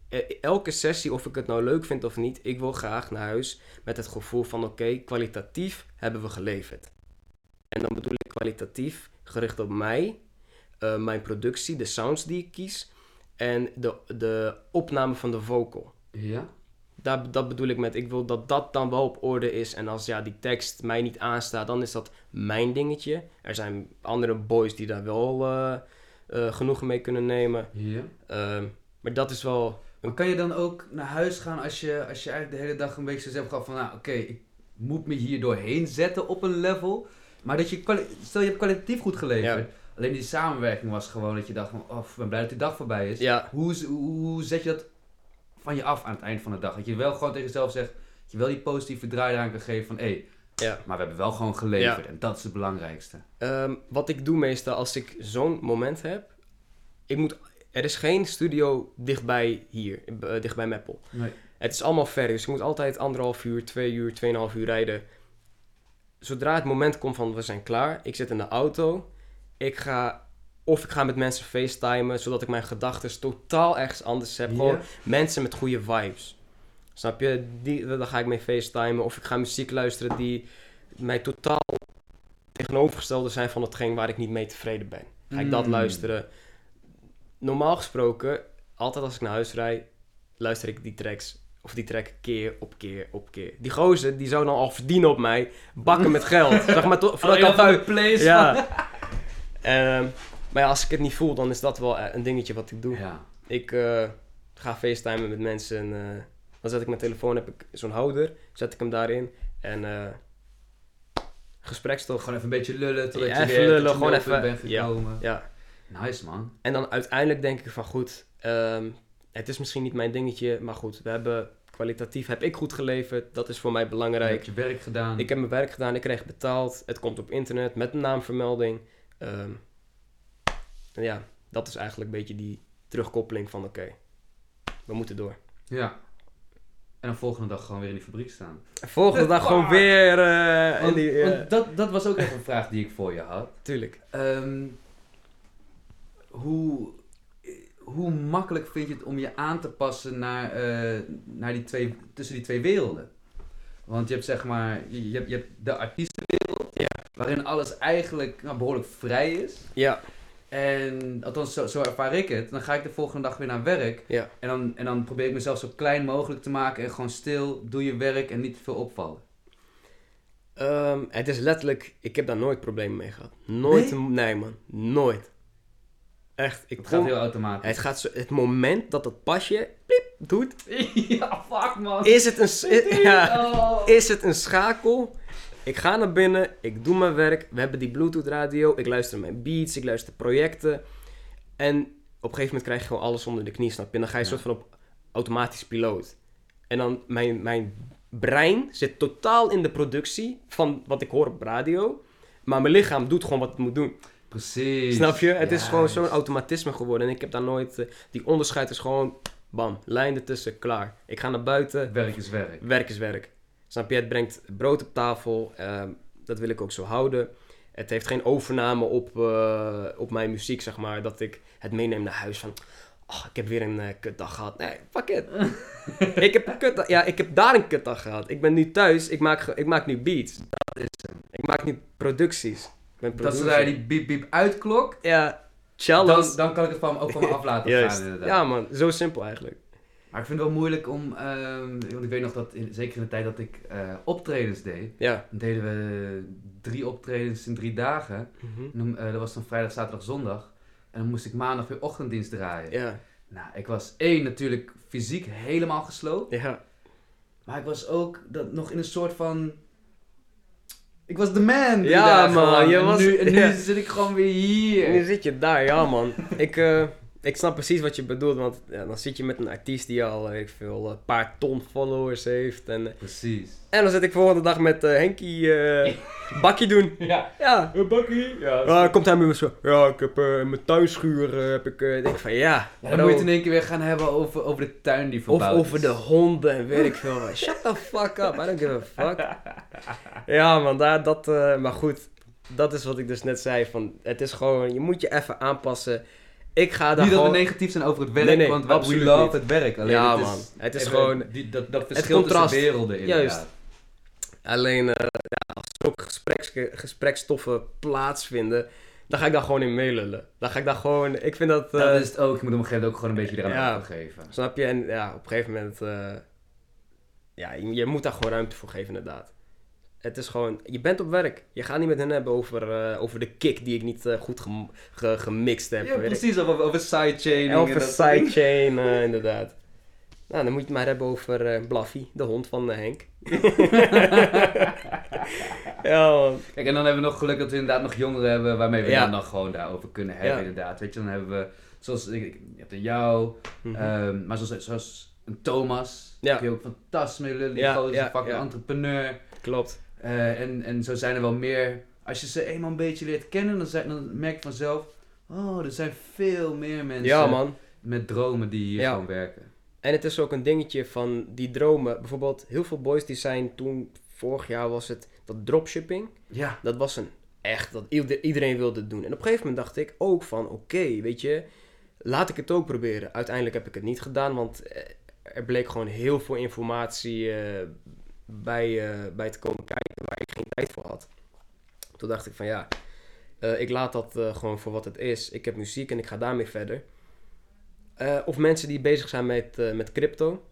eh, elke sessie, of ik het nou leuk vind of niet, ik wil graag naar huis met het gevoel van oké, kwalitatief hebben we geleverd. En dan bedoel ik kwalitatief gericht op mij, eh, mijn productie, de sounds die ik kies en de, de opname van de vocal. Ja? Daar, dat bedoel ik met, ik wil dat dat dan wel op orde is. En als ja, die tekst mij niet aanstaat, dan is dat mijn dingetje. Er zijn andere boys die daar wel eh, genoegen mee kunnen nemen. Ehm, maar dat is wel... Maar kan je dan ook naar huis gaan als je, als je eigenlijk de hele dag een beetje zo hebt gehad van, nou oké, ik moet me hier doorheen zetten op een level. Maar dat je, stel je hebt kwalitatief goed geleverd. Alleen die samenwerking was gewoon dat je dacht van, oh, ik ben blij dat die dag voorbij is. Ja, Hoe, hoe, hoe zet je dat van je af aan het eind van de dag? Dat je wel gewoon tegen jezelf zegt, dat je wel die positieve draai eraan kan geven van, hé, hey, ja. maar we hebben wel gewoon geleverd. Ja. En dat is het belangrijkste. Ehm, wat ik doe meestal als ik zo'n moment heb... Ik moet, er is geen studio dichtbij hier, eh, dichtbij Meppel. Nee. Het is allemaal ver, dus ik moet altijd anderhalf uur, twee uur, tweeënhalf uur rijden. Zodra het moment komt van we zijn klaar, ik zit in de auto, ik ga of ik ga met mensen facetimen, zodat ik mijn gedachten totaal ergens anders heb. Gewoon mensen met goede vibes. Snap je? Die, daar ga ik mee facetimen. Of ik ga muziek luisteren die mij totaal tegenovergestelde zijn van hetgeen waar ik niet mee tevreden ben. Ga ik dat Mm. luisteren. Normaal gesproken, altijd als ik naar huis rijd, luister ik die tracks. Of die track keer op keer op keer. Die gozer, die zou dan al verdienen op mij. Bakken met geld. zeg maar, voordat ik al thuis... Ja. Ehm, maar ja, als ik het niet voel, dan is dat wel eh, een dingetje wat ik doe. Ja. Ik eh, ga facetimen met mensen. En, eh, dan zet ik mijn telefoon, heb ik zo'n houder. Zet ik hem daarin. En eh gespreksstof. Gewoon even een beetje lullen totdat Ja, je even weer lullen, je gewoon even- bent gekomen. Ja. Nice man. En dan uiteindelijk denk ik van goed, ehm, het is misschien niet mijn dingetje. Maar goed, we hebben kwalitatief, heb ik goed geleverd. Dat is voor mij Je belangrijk. hebt je werk gedaan. Ik heb mijn werk gedaan, ik kreeg betaald. Het komt op internet met een naamvermelding. Ehm, en ja, dat is eigenlijk een beetje die terugkoppeling van oké, we moeten door. Ja. En dan volgende dag gewoon weer in die fabriek staan. En volgende dag gewoon weer eh Want, die... eh, want dat, dat was ook even een vraag die ik voor je had. tuurlijk. Ehm, hoe, hoe makkelijk vind je het om je aan te passen naar, eh, naar die twee, tussen die twee werelden? Want je hebt zeg maar, je, je hebt, je hebt de artiestenwereld, Ja. waarin alles eigenlijk nou, behoorlijk vrij is. Ja, En althans, zo, zo ervaar ik het. Dan ga ik de volgende dag weer naar werk. ja. En dan, en dan probeer ik mezelf zo klein mogelijk te maken en gewoon stil, doe je werk en niet te veel opvallen. Ehm, het is letterlijk, ik heb daar nooit problemen mee gehad. Nooit, Nee? man, nooit. Echt, ik Het kom, gaat heel automatisch. het gaat zo, het moment dat het pasje piep doet, ja, fuck man. is het een, ja, is het een schakel. Ik ga naar binnen, ik doe mijn werk. We hebben die Bluetooth radio. Ik luister mijn beats, ik luister projecten. En op een gegeven moment krijg je gewoon alles onder de knie, snap je? En dan ga je Ja. soort van op automatisch piloot. En dan mijn, mijn brein zit totaal in de productie van wat ik hoor op radio. Maar mijn lichaam doet gewoon wat het moet doen. Precies. Snap je? Het is gewoon zo'n automatisme geworden. En ik heb daar nooit... eh, die onderscheid is gewoon... Bam, lijn ertussen, klaar. Ik ga naar buiten, Werk is werk. werk is werk. Snap je? Het brengt brood op tafel. ehm, dat wil ik ook zo houden. Het heeft geen overname op, eh, op mijn muziek, zeg maar. Dat ik het meeneem naar huis van... Oh, ik heb weer een eh, kutdag gehad. Nee, fuck it. ik, heb een kutdag, ja, ik heb daar een kutdag gehad. Ik ben nu thuis. Ik maak, ik maak nu beats. Dat is hem. Ik maak nu producties. Dat zodra je die biep biep uitklokt, Ja, challenge. dan, dan kan ik het van, ook van me af laten Juist. gaan inderdaad. Ja man, zo simpel eigenlijk. Maar ik vind het wel moeilijk om, ehm, want ik weet nog dat, in, zeker in de tijd dat ik eh, optredens deed, Ja. dan deden we drie optredens in drie dagen. En dan, eh, dat was dan vrijdag, zaterdag, zondag. En dan moest ik maandag weer ochtenddienst draaien. Ja, Nou, ik was één natuurlijk fysiek helemaal gesloopt. ja. Maar ik was ook dat, nog in een soort van... Ik was de man. die Ja, daar man, je en was- Nu, en nu ja. zit ik gewoon weer hier. Nu zit je daar, ja man. ik, eh, ik snap precies wat je bedoelt, want ja, dan zit je met een artiest die al, weet ik veel, een paar ton followers heeft. En, eh, Precies. en dan zit ik volgende dag met eh Henkie eh, bakkie doen. Ja. Ja. Een bakkie. Ja, Ja, komt hij met me zo, ja, ik heb eh, in mijn tuinschuur, eh, heb ik, eh, denk van ja. Ja, dan moet je het in één keer weer gaan hebben over, over de tuin die Of verbouwd over is. de honden en weet ik veel. Shut the fuck up, I don't give a fuck. Ja man, daar, dat, eh, maar goed, dat is wat ik dus net zei. Van, het is gewoon, je moet je even aanpassen. Ik ga daar Niet dat we negatief zijn over het werk, Nee, nee, want we absoluut love niet. het werk. Alleen Ja, het is, man. Het is gewoon- Die, dat, dat verschil contrast. tussen werelden. Juist. Alleen eh, ja, als er ook gespreks, gesprekstoffen plaatsvinden, dan ga ik daar gewoon in meelullen. Dan ga ik daar gewoon... Ik vind dat... Dat eh, is het ook. Je moet op een gegeven moment ook gewoon een beetje eraan Ja. overgeven. Snap je? En ja, op een gegeven moment... eh, ja, je, je moet daar gewoon ruimte voor geven, inderdaad. Het is gewoon... Je bent op werk. Je gaat niet met hen hebben over, eh, over de kick die ik niet eh, goed gem- ge- gemixt heb. Ja, precies. Over, over sidechaining. en Over sidechain, eh, inderdaad. Nou, dan moet je het maar hebben over Blaffy, de hond van Henk. ja, man. Kijk, en dan hebben we nog geluk dat we inderdaad nog jongeren hebben waarmee we Ja. dan nog gewoon daarover kunnen hebben, Ja. inderdaad. Weet je, dan hebben we, zoals, ik, hebt een jou, Mhm. ehm, maar zoals, zoals een Thomas, Ja. kun je ook fantastisch mee lullen, die Ja, is een fucking entrepreneur. Klopt. Eh, en, en zo zijn er wel meer, als je ze eenmaal een beetje leert kennen, dan, zijn, dan merk je vanzelf, oh, er zijn veel meer mensen Ja, man. met dromen die hier Ja. gewoon werken. En het is ook een dingetje van die dromen. Bijvoorbeeld, heel veel boys die zijn toen, vorig jaar was het, dat dropshipping. Ja. Dat was een echt, dat ieder- iedereen wilde het doen. En op een gegeven moment dacht ik ook van, oké, weet je, laat ik het ook proberen. Uiteindelijk heb ik het niet gedaan, want eh, er bleek gewoon heel veel informatie eh, bij, eh, bij te komen kijken waar ik geen tijd voor had. Toen dacht ik van ja, eh, ik laat dat eh, gewoon voor wat het is. Ik heb muziek en ik ga daarmee verder. Eh, of mensen die bezig zijn met, eh, met crypto.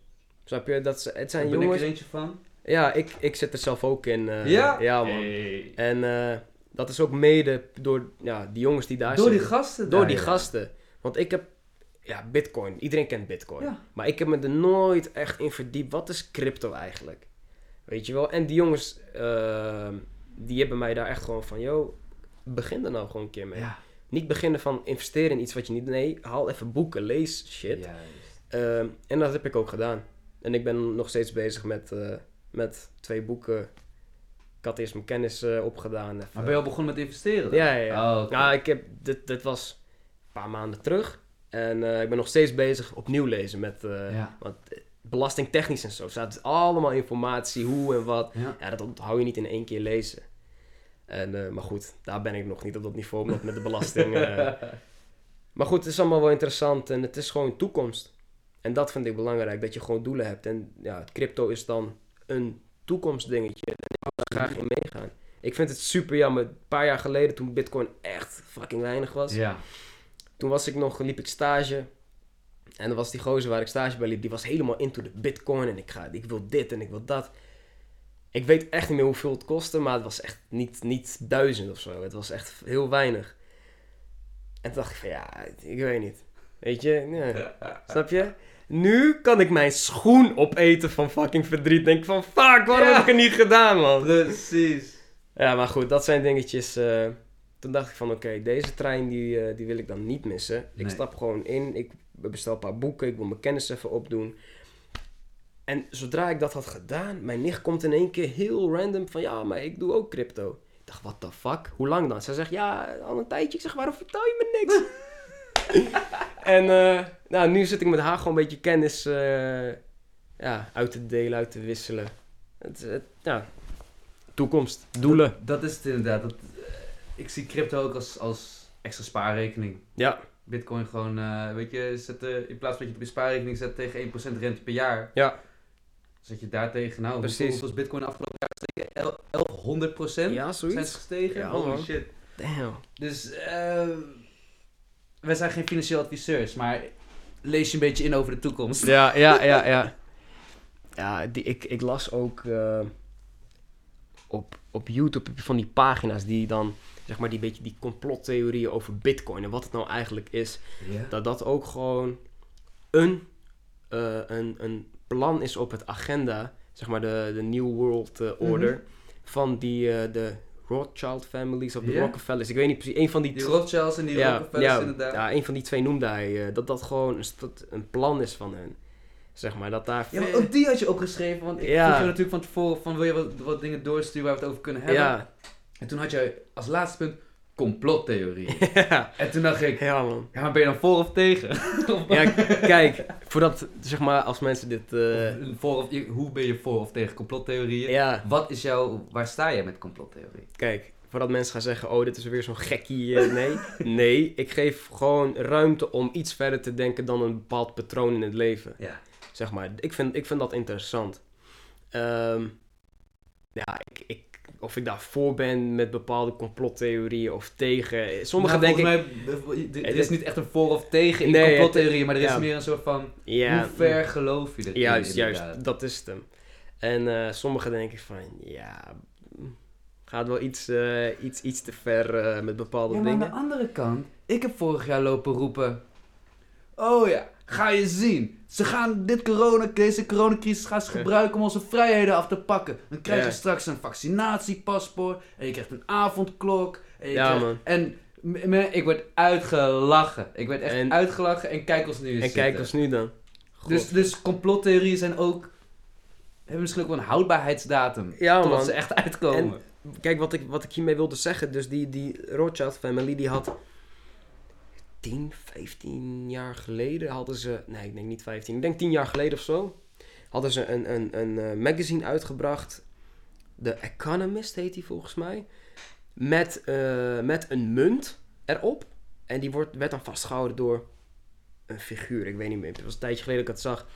Snap je? Dat, ze- het zijn ben jongens... ik er eentje van. Ja, ik, ik zit er zelf ook in. eh, ja? Ja, man. Hey. En eh, dat is ook mede door ja, die jongens die daar Door die zitten. gasten Door daar, die ja. gasten. Want ik heb, ja, bitcoin. Iedereen kent bitcoin. Ja. Maar ik heb me er nooit echt in verdiept. Wat is crypto eigenlijk? Weet je wel? En die jongens, ehm, die hebben mij daar echt gewoon van, yo, begin er nou gewoon een keer mee. Ja. Niet beginnen van investeren in iets wat je niet... Nee, haal even boeken, lees shit. Ehm, en dat heb ik ook gedaan. En ik ben nog steeds bezig met, eh, met twee boeken. Ik had eerst mijn kennis eh, opgedaan. Even. Maar ben je al begonnen met investeren? dan? Ja, ja, ja. Oh. Nou, ik heb, dit, dit was een paar maanden terug. En eh, ik ben nog steeds bezig opnieuw lezen met... Ja. Want belastingtechnisch en zo staat allemaal informatie, hoe en wat. Ja. Ja, dat onthoud je niet in één keer lezen. En, eh, maar goed, daar ben ik nog niet op dat niveau, omdat met de belasting... eh, Maar goed, het is allemaal wel interessant en het is gewoon toekomst. En dat vind ik belangrijk, dat je gewoon doelen hebt. En ja, crypto is dan een toekomstdingetje. En ik wil daar graag in meegaan. Ik vind het super jammer. Een paar jaar geleden, toen bitcoin echt fucking weinig was. ja. Toen was ik nog, liep ik stage. En dan was die gozer waar ik stage bij liep, die was helemaal into de bitcoin. En ik, ga, ik wil dit en ik wil dat. Ik weet echt niet meer hoeveel het kostte, maar het was echt niet, niet duizend of zo. Het was echt heel weinig. En toen dacht ik van ja, ik weet niet. Weet je, snap je? Nu kan ik mijn schoen opeten van fucking verdriet. Denk van fuck, waarom Ja. heb ik het niet gedaan man? Precies. Ja, maar goed, dat zijn dingetjes. eh, toen dacht ik van oké, deze trein die, eh, die wil ik dan niet missen. Ik stap gewoon in, ik bestel een paar boeken, ik wil mijn kennis even opdoen. En zodra ik dat had gedaan, mijn nicht komt in één keer heel random van ja, maar ik doe ook crypto. Ik dacht, what the fuck? Hoe lang dan? Zij zegt ja, al een tijdje. Ik zeg, waarom vertel je me niks? en eh, nou, nu zit ik met haar gewoon een beetje kennis eh, ja, uit te delen, uit te wisselen. Het, het, ja, toekomst, doelen. Dat is het inderdaad. Dat, eh, ik zie crypto ook als, als extra spaarrekening. Ja, Bitcoin gewoon, eh, weet je, zet, eh, in plaats van dat je het op je spaarrekening zet tegen 1% rente per jaar. Ja. Zet je daar tegen, nou, Precies. hoeveel, hoeveel is Bitcoin de afgelopen jaar gestegen? El- 1100 procent? ja Zijn ze zoiets. gestegen? Ja, Holy man. shit. Damn. Dus, eh wij zijn geen financieel adviseurs, maar lees je een beetje in over de toekomst. Ja, ja, ja, ja. Ja, die, ik, ik las ook eh, op, op YouTube heb je van die pagina's die dan, zeg maar, die beetje die complottheorieën over bitcoin en wat het nou eigenlijk is. Dat dat ook gewoon een, eh, een, een plan is op het agenda, zeg maar de, de New World eh, Order, van die, eh, de Rothschild families of de. Rockefellers. Ik weet niet precies, een van die Die Rothschilds en die ja, Rockefellers ja, inderdaad. ja, een van die twee noemde hij. dat dat gewoon een, st- een plan is van hun. Zeg maar, dat daar... Ja, maar ook die had je opgeschreven, want ik Ja. vroeg je natuurlijk van tevoren van wil je wat, wat dingen doorsturen waar we het over kunnen hebben. ja. En toen had je als laatste punt complottheorie. ja. en toen dacht ik, Ja, man. ja, maar ben je dan voor of tegen? Ja, kijk, voordat, zeg maar, als mensen dit... eh, voor of, hoe ben je voor of tegen complottheorieën? ja, Wat is jouw, waar sta je met complottheorie? kijk, voordat mensen gaan zeggen, oh, dit is weer zo'n gekkie. eh, nee, nee, ik geef gewoon ruimte om iets verder te denken dan een bepaald patroon in het leven. Ja. Zeg maar, ik vind, ik vind dat interessant. Ehm, ja, ik, ik, of ik daarvoor ben met bepaalde complottheorieën of tegen. Sommige Nou, denk ik... volgens mij, er- is niet echt een voor of tegen in Nee, complottheorieën, maar er is ja. meer een soort van, Ja, hoe ver geloof je erin? Juist, juist, dat is het hem. En eh sommige denk ik van, ja, mm, gaat wel iets, eh, iets, iets te ver eh, met bepaalde Ja, maar aan dingen. de andere kant, ik heb vorig jaar lopen roepen, oh ja, ga je zien. Ze gaan dit corona, deze coronacrisis gaan ze gebruiken om onze vrijheden af te pakken. Dan krijg je Ja. straks een vaccinatiepaspoort en je krijgt een avondklok. En, je Ja, krijgt- man. en ik word uitgelachen. Ik werd echt En- uitgelachen en kijk ons nu eens En kijk ons nu dan. Dus, God. dus complottheorieën zijn ook, hebben misschien ook wel een houdbaarheidsdatum. Ja, totdat man. ze echt uitkomen. Kijk, wat ik, wat ik hiermee wilde zeggen, dus die, die Rothschild family, die had 10, 15 jaar geleden hadden ze, nee, ik denk niet 15, ik denk 10 jaar geleden of zo, hadden ze een, een, een eh, magazine uitgebracht. The Economist heet die volgens mij. Met, eh, met een munt erop. En die wordt, werd dan vastgehouden door een figuur. Ik weet niet meer. Het was een tijdje geleden dat ik het zag.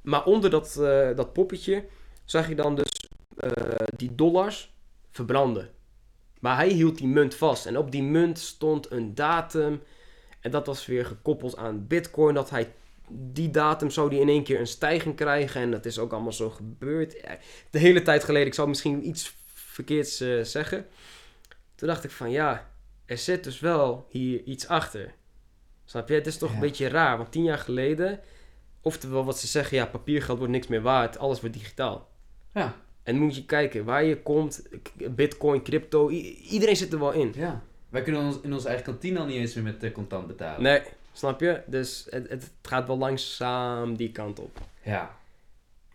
Maar onder dat, eh, dat poppetje zag je dan dus die dollars verbranden. Maar hij hield die munt vast. En op die munt stond een datum. En dat was weer gekoppeld aan Bitcoin. Dat hij die datum zou die in één keer een stijging krijgen. En dat is ook allemaal zo gebeurd. De hele tijd geleden. Ik zou misschien iets verkeerds eh, zeggen. Toen dacht ik van ja, er zit dus wel hier iets achter. Snap je? Het is toch Ja. een beetje raar. Want tien jaar geleden, oftewel wat ze zeggen, ja, papiergeld wordt niks meer waard. Alles wordt digitaal. Ja, En moet je kijken waar je komt, bitcoin, crypto, iedereen zit er wel in. ja. Wij kunnen ons, in onze eigen kantine al niet eens meer met contant betalen. Nee, snap je? Dus het, het gaat wel langzaam die kant op. Ja.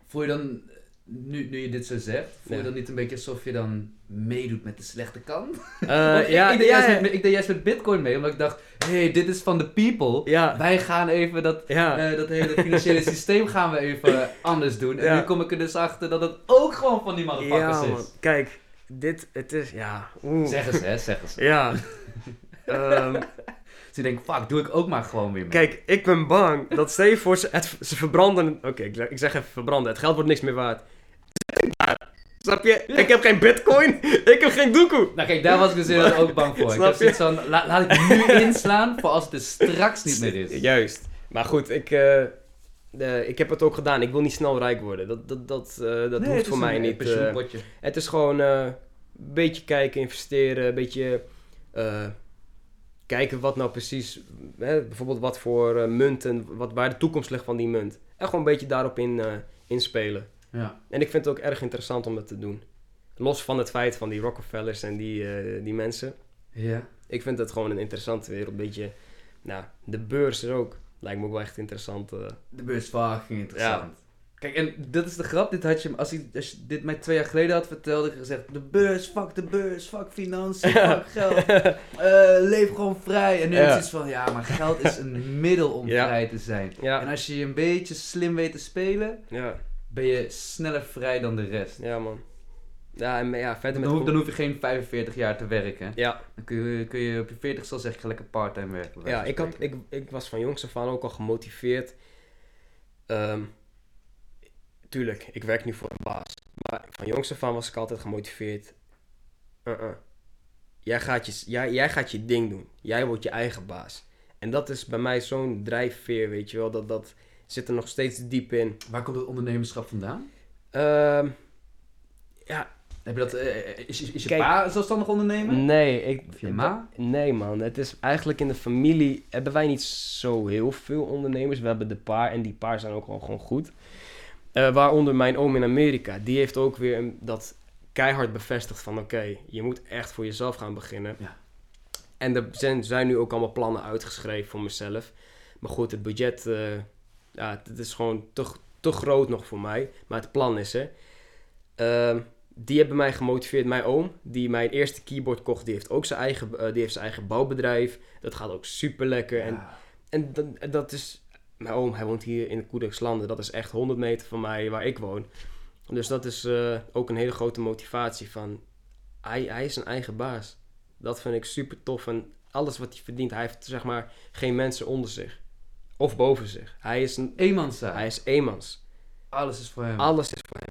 Voel je dan, nu, nu je dit zo zegt, voel je Ja. dan niet een beetje alsof je dan meedoet met de slechte kant? Eh, ik- ja, ik, deed ja, met, ik deed juist met bitcoin mee, omdat ik dacht, hé, hey, dit is van de people. ja, Wij gaan even dat, eh, dat hele financiële systeem gaan we even anders doen. En nu kom ik er dus achter dat het ook gewoon van die motherfuckers ja, is. man. Kijk, dit, het is, ja, oeh. Zeg eens, hè, zeg eens. Ja. Ehm, Dus denkt, fuck, doe ik ook maar gewoon weer mee. kijk, ik ben bang dat stel je voor, ze, het, ze verbranden, oké, ik, zeg- ik zeg even verbranden, het geld wordt niks meer waard. Snap je? Ik heb geen bitcoin, ik heb geen doekoe. Nou kijk, daar was ik dus ook bang voor. Ik Snap heb je? van, la- laat ik nu inslaan voor als het er straks niet meer is. Juist. Maar goed, ik, eh, eh, ik heb het ook gedaan. Ik wil niet snel rijk worden. Dat, dat, dat, eh, dat Nee, hoeft voor mij een, eh, niet. het is gewoon een beetje kijken, investeren, een beetje kijken wat nou precies, hè, bijvoorbeeld wat voor munten, wat, waar de toekomst ligt van die munt. En gewoon een beetje daarop in, inspelen. Ja. En ik vind het ook erg interessant om dat te doen. Los van het feit van die Rockefellers en die, die mensen. Ja. Ik vind het gewoon een interessante wereld. Een beetje, nou, de beurs is ook. Lijkt me ook wel echt interessant. eh. De fucking interessant. Kijk, en dat is de grap. Dit had je, als, ik, als je dit mij twee jaar geleden had verteld, had ik gezegd: de beurs, fuck de beurs, fuck financiën, fuck geld. Eh, leef gewoon vrij. En nu Ja. is het iets van: ja, maar geld is een middel om Ja. vrij te zijn. Ja, En als je je een beetje slim weet te spelen, ja, ben je sneller vrij dan de rest. ja, man. Ja, en ja, verder Dan met... hoef, dan hoef je geen 45 jaar te werken. Ja, Dan kun je, kun je op je 40 zal zeg je lekker parttime werken. ja ik, had, ik, ik was van jongs af aan ook al gemotiveerd. Ehm, tuurlijk, ik werk nu voor een baas. Maar van jongs af aan was ik altijd gemotiveerd. Uh-uh. Jij, gaat je, jij, jij gaat je ding doen. Jij wordt je eigen baas. En dat is bij mij zo'n drijfveer, weet je wel. Dat, dat zit er nog steeds diep in. Waar komt het ondernemerschap vandaan? Ehm, ja, Heb je dat, eh, is, is, is je Kijk. pa een zelfstandig ondernemer? nee. Ik, Of je ma? Nee man, het is eigenlijk in de familie hebben wij niet zo heel veel ondernemers. We hebben de paar en die paar zijn ook wel gewoon goed. Eh, waaronder mijn oom in Amerika, die heeft ook weer een- dat keihard bevestigd van oké, je moet echt voor jezelf gaan beginnen. Ja. En er zijn, zijn nu ook allemaal plannen uitgeschreven voor mezelf. Maar goed, het budget, eh, ja, het is gewoon te, te groot nog voor mij. Maar het plan is er. Ehm, die hebben mij gemotiveerd. Mijn oom, die mijn eerste keyboard kocht, die heeft ook zijn eigen, eh, die heeft zijn eigen bouwbedrijf. Dat gaat ook super lekker. En, Ja. en dat, en dat is... Mijn oom, hij woont hier in de. Dat is echt 100 meter van mij, waar ik woon. Dus dat is eh, ook een hele grote motivatie van... Hij, hij is zijn eigen baas. Dat vind ik super tof. En alles wat hij verdient, hij heeft zeg maar geen mensen onder zich. Of boven zich. Hij is, een, Eenmanszaak. hij is eenmans. Alles is voor hem. Alles is voor hem.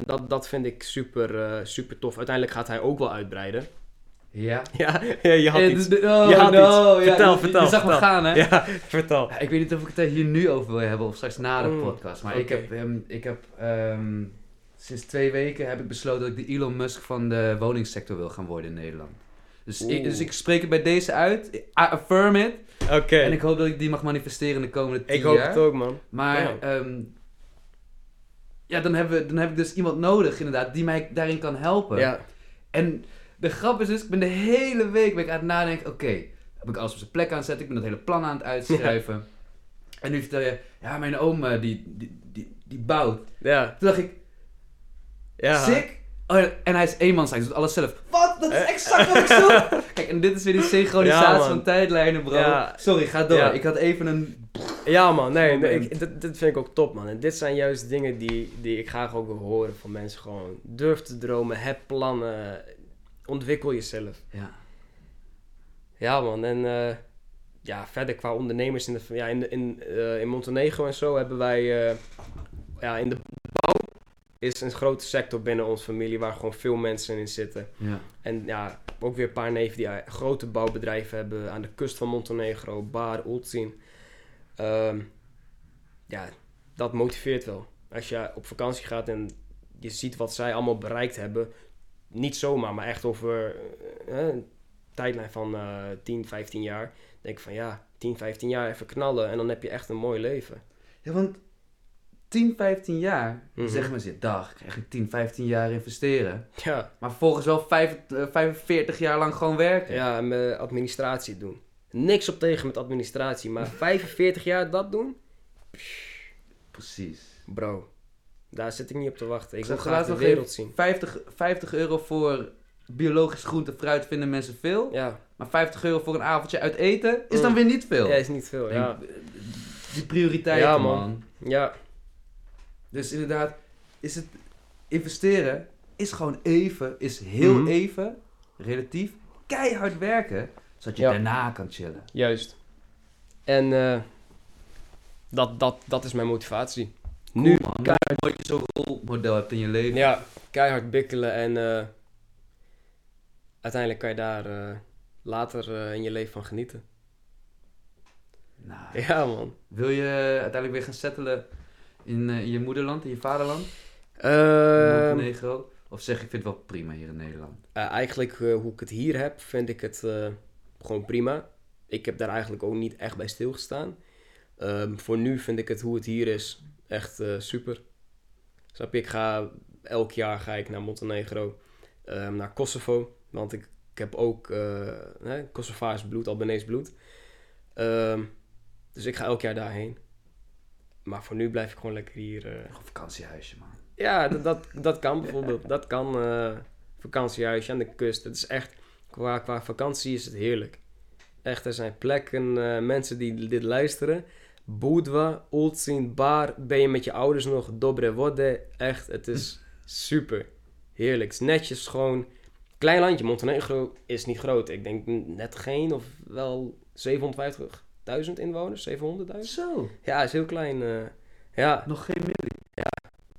En dat, dat vind ik super, eh, super tof. Uiteindelijk gaat hij ook wel uitbreiden. Ja. Ja, ja je had Eh, iets. oh, Je had no, iets. ja, Vertel, je- vertel, Je zag me vertel. gaan, hè? Ja, vertel. Ik weet niet of ik het er hier nu over wil hebben of straks na de Mm, podcast. Maar ik heb, ehm, ik heb ehm, sinds twee weken heb ik besloten dat ik de Elon Musk van de woningsector wil gaan worden in Nederland. Dus ik, dus ik spreek het bij deze uit. I affirm it. Oké. En ik hoop dat ik die mag manifesteren in de komende tien Ik hoop jaar. het ook, man. Maar Ja. ehm, ja, dan, hebben we, dan heb ik dus iemand nodig inderdaad die mij daarin kan helpen. Ja. En de grap is dus, ik ben de hele week ben ik aan het nadenken, oké, heb ik alles op zijn plek aan het zetten, ik ben dat hele plan aan het uitschrijven. En nu vertel je, ja, mijn oom eh, die, die, die, die bouwt. Ja. Toen dacht ik, Ja. sick. Oh, ja, en hij is eenmans, hij doet alles zelf. Wat? Dat is Eh. exact wat ik zoek! Kijk, en dit is weer die synchronisatie Ja, van tijdlijnen, bro. Ja. Sorry, ga door. Ik had even een... Ja, man. Nee, nee ik, dit, dit vind ik ook top, man. En dit zijn juist dingen die, die ik graag ook wil horen van mensen. Gewoon durf te dromen, heb plannen, ontwikkel jezelf. Ja. Ja, man. En eh, ja, verder qua ondernemers in, de, ja, in, in, eh, in Montenegro en zo hebben wij... ja, in de bouw is een grote sector binnen onze familie waar gewoon veel mensen in zitten. Ja. En ja, ook weer een paar neven die eh, grote bouwbedrijven hebben aan de kust van Montenegro, Bar, Ulcin. Ehm, ja, dat motiveert wel. Als je op vakantie gaat en je ziet wat zij allemaal bereikt hebben, niet zomaar, maar echt over eh, een tijdlijn van eh 10, 15 jaar, denk ik van ja, 10, 15 jaar even knallen en dan heb je echt een mooi leven. Ja, want 10, 15 jaar, Mhm. zeggen mensen, dag, krijg ik 10, 15 jaar investeren. Ja, Maar volgens wel vijf, eh, 45 jaar lang gewoon werken. ja en met administratie doen. Niks op tegen met administratie, maar 45 jaar dat doen? Precies. Bro, daar zit ik niet op te wachten. Ik Ik wil graag de wereld zien. 50, 50 euro voor biologisch groente fruit vinden mensen veel. Ja, Maar 50 euro voor een avondje uit eten is dan Mm. weer niet veel. ja is niet veel. Ja, eh, Die prioriteiten, Ja, man. man. ja, Dus inderdaad, is het investeren is gewoon even, is heel Mhm. even, relatief, keihard werken, zodat je Ja. daarna kan chillen. juist. En eh, dat, dat, dat is mijn motivatie. Nu, man. Keihard dat je zo'n rolmodel hebt in je leven. ja, keihard bikkelen en eh, uiteindelijk kan je daar eh, later in je leven van genieten. Nou, Ja, man. Wil je uiteindelijk weer gaan settelen in, eh, in je moederland, in je vaderland? in Ehm, Montenegro? Of zeg ik vind het wel prima hier in Nederland? Eh, eigenlijk eh, hoe ik het hier heb, vind ik het gewoon prima. Ik heb daar eigenlijk ook niet echt bij stilgestaan. Ehm, voor nu vind ik het hoe het hier is echt super. Snap je? Ik ga elk jaar ga ik naar Montenegro, ehm, naar Kosovo, want ik, ik heb ook eh hè, Kosovaars bloed, Albanese bloed. Dus ik ga elk jaar daarheen. Maar voor nu blijf ik gewoon lekker hier. eh, Nog een vakantiehuisje, man. ja, dat, dat, dat kan bijvoorbeeld. Dat kan eh vakantiehuisje aan de kust. Het is echt, qua, qua vakantie is het heerlijk. Echt, er zijn plekken, eh, mensen die dit luisteren. Budva, Ulcin, Bar, ben je met je ouders nog, Dobre Vode. Echt, het is super. Heerlijk. Het is netjes, gewoon. Klein landje, Montenegro is niet groot. Ik denk net geen of wel 750.000 inwoners, 700.000. Zo, Ja, is heel klein. eh, ja, nog geen miljoen.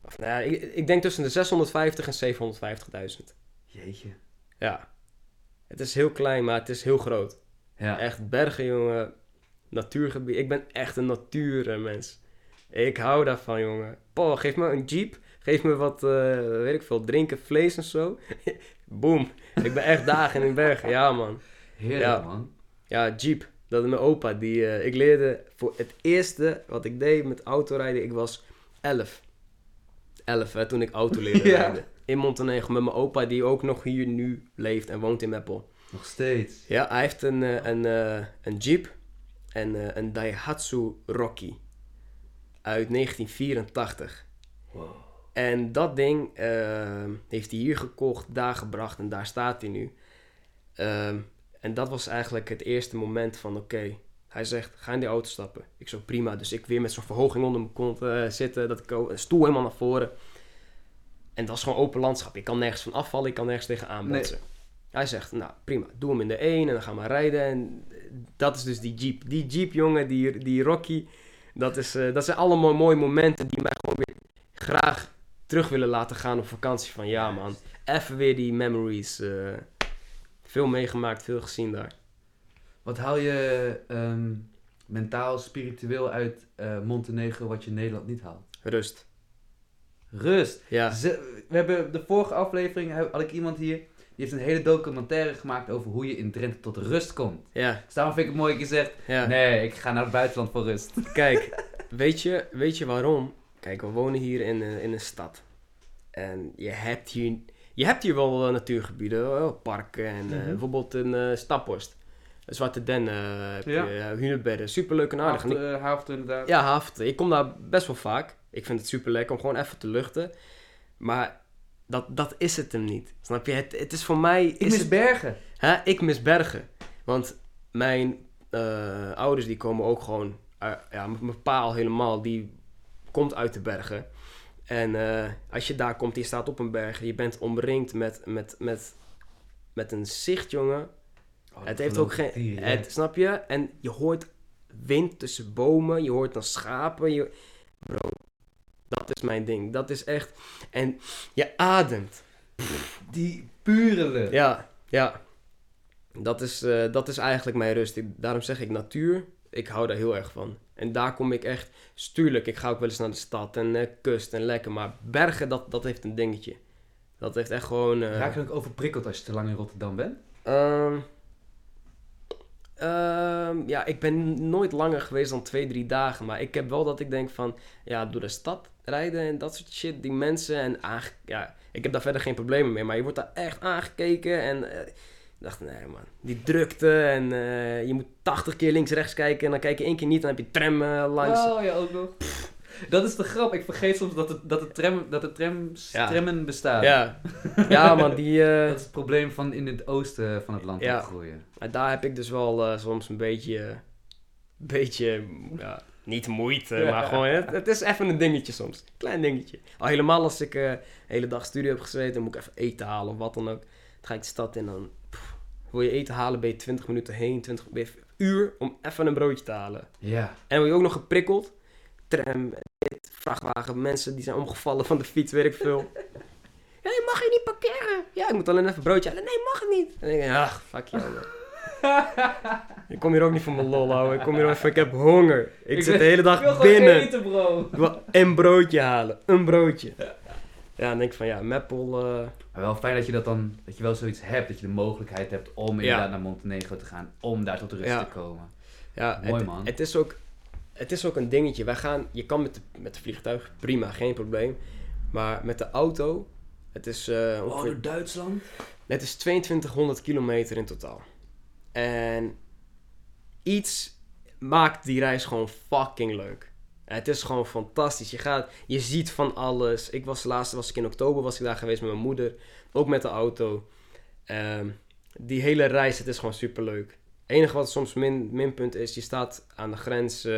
of, nou ja, ik, ik denk tussen de 650 en 750.000. Jeetje. Ja. Het is heel klein, maar het is heel groot. Ja. Echt bergen, jongen. Natuurgebied. Ik ben echt een natuurmens. Ik hou daarvan, jongen. Paul, geef me een jeep. Geef me wat, eh, weet ik veel, drinken, vlees en zo. Boom. Ik ben echt dagen in bergen. Ja, man. Heerlijk, Ja. man. Ja, Jeep. Dat mijn opa. Die, eh, ik leerde voor het eerste wat ik deed met autorijden. Ik was 11. 11, hè, toen ik auto leerde Ja. rijden. In Montenegro met mijn opa, die ook nog hier nu leeft en woont in Meppel. Nog steeds. Ja, hij heeft een, eh, een, eh, een Jeep. En een Daihatsu Rocky. Uit 1984. Wow. En dat ding heeft hij hier gekocht, daar gebracht en daar staat hij nu. Ehm, en dat was eigenlijk het eerste moment van oké. Hij zegt, ga in die auto stappen. Ik zo, prima. Dus ik weer met zo'n verhoging onder mijn kont eh, zitten. Dat ik een stoel helemaal naar voren. En dat is gewoon open landschap. Je kan nergens van afvallen, je kan nergens tegen aanbotsen. Hij zegt, nou prima, doe hem in de 1 en dan gaan we rijden. En dat is dus die Jeep. Die Jeep, jongen, die, die Rocky, dat, is, eh, dat zijn allemaal mooie momenten die mij gewoon weer graag terug willen laten gaan op vakantie. Van ja man, even weer die memories. eh, veel meegemaakt, veel gezien daar. Wat haal je ehm, mentaal, spiritueel uit eh, Montenegro wat je in Nederland niet haalt? Rust. Rust. Ja, Ze- we hebben de vorige aflevering had ik iemand hier. Die heeft een hele documentaire gemaakt over hoe je in Drenthe tot rust komt. ja, Dus daarom vind ik het mooi dat je zegt: ja. Nee, ik ga naar het buitenland voor rust. Kijk, weet je, weet je waarom? Kijk, we wonen hier in, een- in een stad. En je hebt hier, je hebt hier wel eh, natuurgebieden, eh, parken en eh, Mhm. bijvoorbeeld een Staphorst. Zwarte Den, heb Ja. je, uh, Hunebedden, superleuk en aardig. Haafte, Haafte inderdaad. ja, Haaften. Ik kom daar best wel vaak. Ik vind het super lekker om gewoon even te luchten. Maar dat, dat is het hem niet. Snap je? Het, het is voor mij... Ik is mis het- bergen. Hè? Ik mis bergen. Want mijn ouders die komen ook gewoon... ja, mijn pa al helemaal, die komt uit de bergen. En eh, als je daar komt, je staat op een berg... Je bent omringd met, met, met, met een zicht, jongen. Oh, het heeft ook geen... Het, snap je? En je hoort wind tussen bomen. Je hoort dan schapen. Je, bro, dat is mijn ding. Dat is echt... En je ademt. Die pure lucht. Ja, ja. Dat is, eh, dat is eigenlijk mijn rust. Daarom zeg ik natuur. Ik hou daar heel erg van. En daar kom ik echt... Stuurlijk, ik ga ook wel eens naar de stad en eh, kust en lekker. Maar bergen, dat, dat heeft een dingetje. Dat heeft echt gewoon... eh, Raak je ook overprikkeld als je te lang in Rotterdam bent? ehm, ehm, ja, ik ben nooit langer geweest dan twee, drie dagen. Maar ik heb wel dat ik denk van... Ja, door de stad rijden en dat soort shit. Die mensen en... ja, ik heb daar verder geen problemen mee. Maar je wordt daar echt aangekeken en... eh, ik dacht, nee man, die drukte en eh, je moet 80 keer links-rechts kijken en dan kijk je één keer niet, dan heb je tram eh, langs. Oh ja, ook nog. Dat is de grap. Ik vergeet soms dat, het, dat, de, tram, dat de trams, Ja. trammen bestaan. Ja, ja man, die, eh, Dat is het probleem van in het oosten van het land Ja. te groeien. maar daar heb ik dus wel soms een beetje, beetje, ja, niet moeite, Ja. maar gewoon, het, het is even een dingetje soms. Klein dingetje. Al helemaal als ik de hele dag studie heb gezeten, dan moet ik even eten halen of wat dan ook. Dan ga ik de stad in en dan, wil je eten halen, ben je 20 minuten heen, 20 ben je een uur om even een broodje te halen. Ja. En dan word je ook nog geprikkeld. Tram, dit, vrachtwagen, mensen die zijn omgevallen van de fiets, weet ik veel. Hé, mag je niet parkeren? Ja, ik moet alleen even een broodje halen. Nee, mag niet. En dan denk ik, ach, fuck jou. man. ik kom hier ook niet voor mijn lol, ouwe. Ik kom hier even, ik heb honger. Ik, zit de hele dag binnen. eten, bro. Ik wil een broodje halen. Een broodje. Ja, dan denk ik van, ja, Meppel... eh, Maar wel fijn dat je dat dan, dat je wel zoiets hebt, dat je de mogelijkheid hebt om inderdaad naar Montenegro te gaan, om daar tot rust Ja. te komen. Ja, Mooi, het, man. Het is, ook, het is ook een dingetje. Wij gaan, je kan met de, met de vliegtuig, prima, geen probleem. Maar met de auto, het is, eh, ongeveer, Duitsland? het is 2200 kilometer in totaal. En iets maakt die reis gewoon fucking leuk. Het is gewoon fantastisch. Je, gaat, je ziet van alles. Ik was laatst, was ik in oktober, was ik daar geweest met mijn moeder. Ook met de auto. Ehm, die hele reis, het is gewoon super leuk. Het enige wat soms min, minpunt is, je staat aan de grens, eh,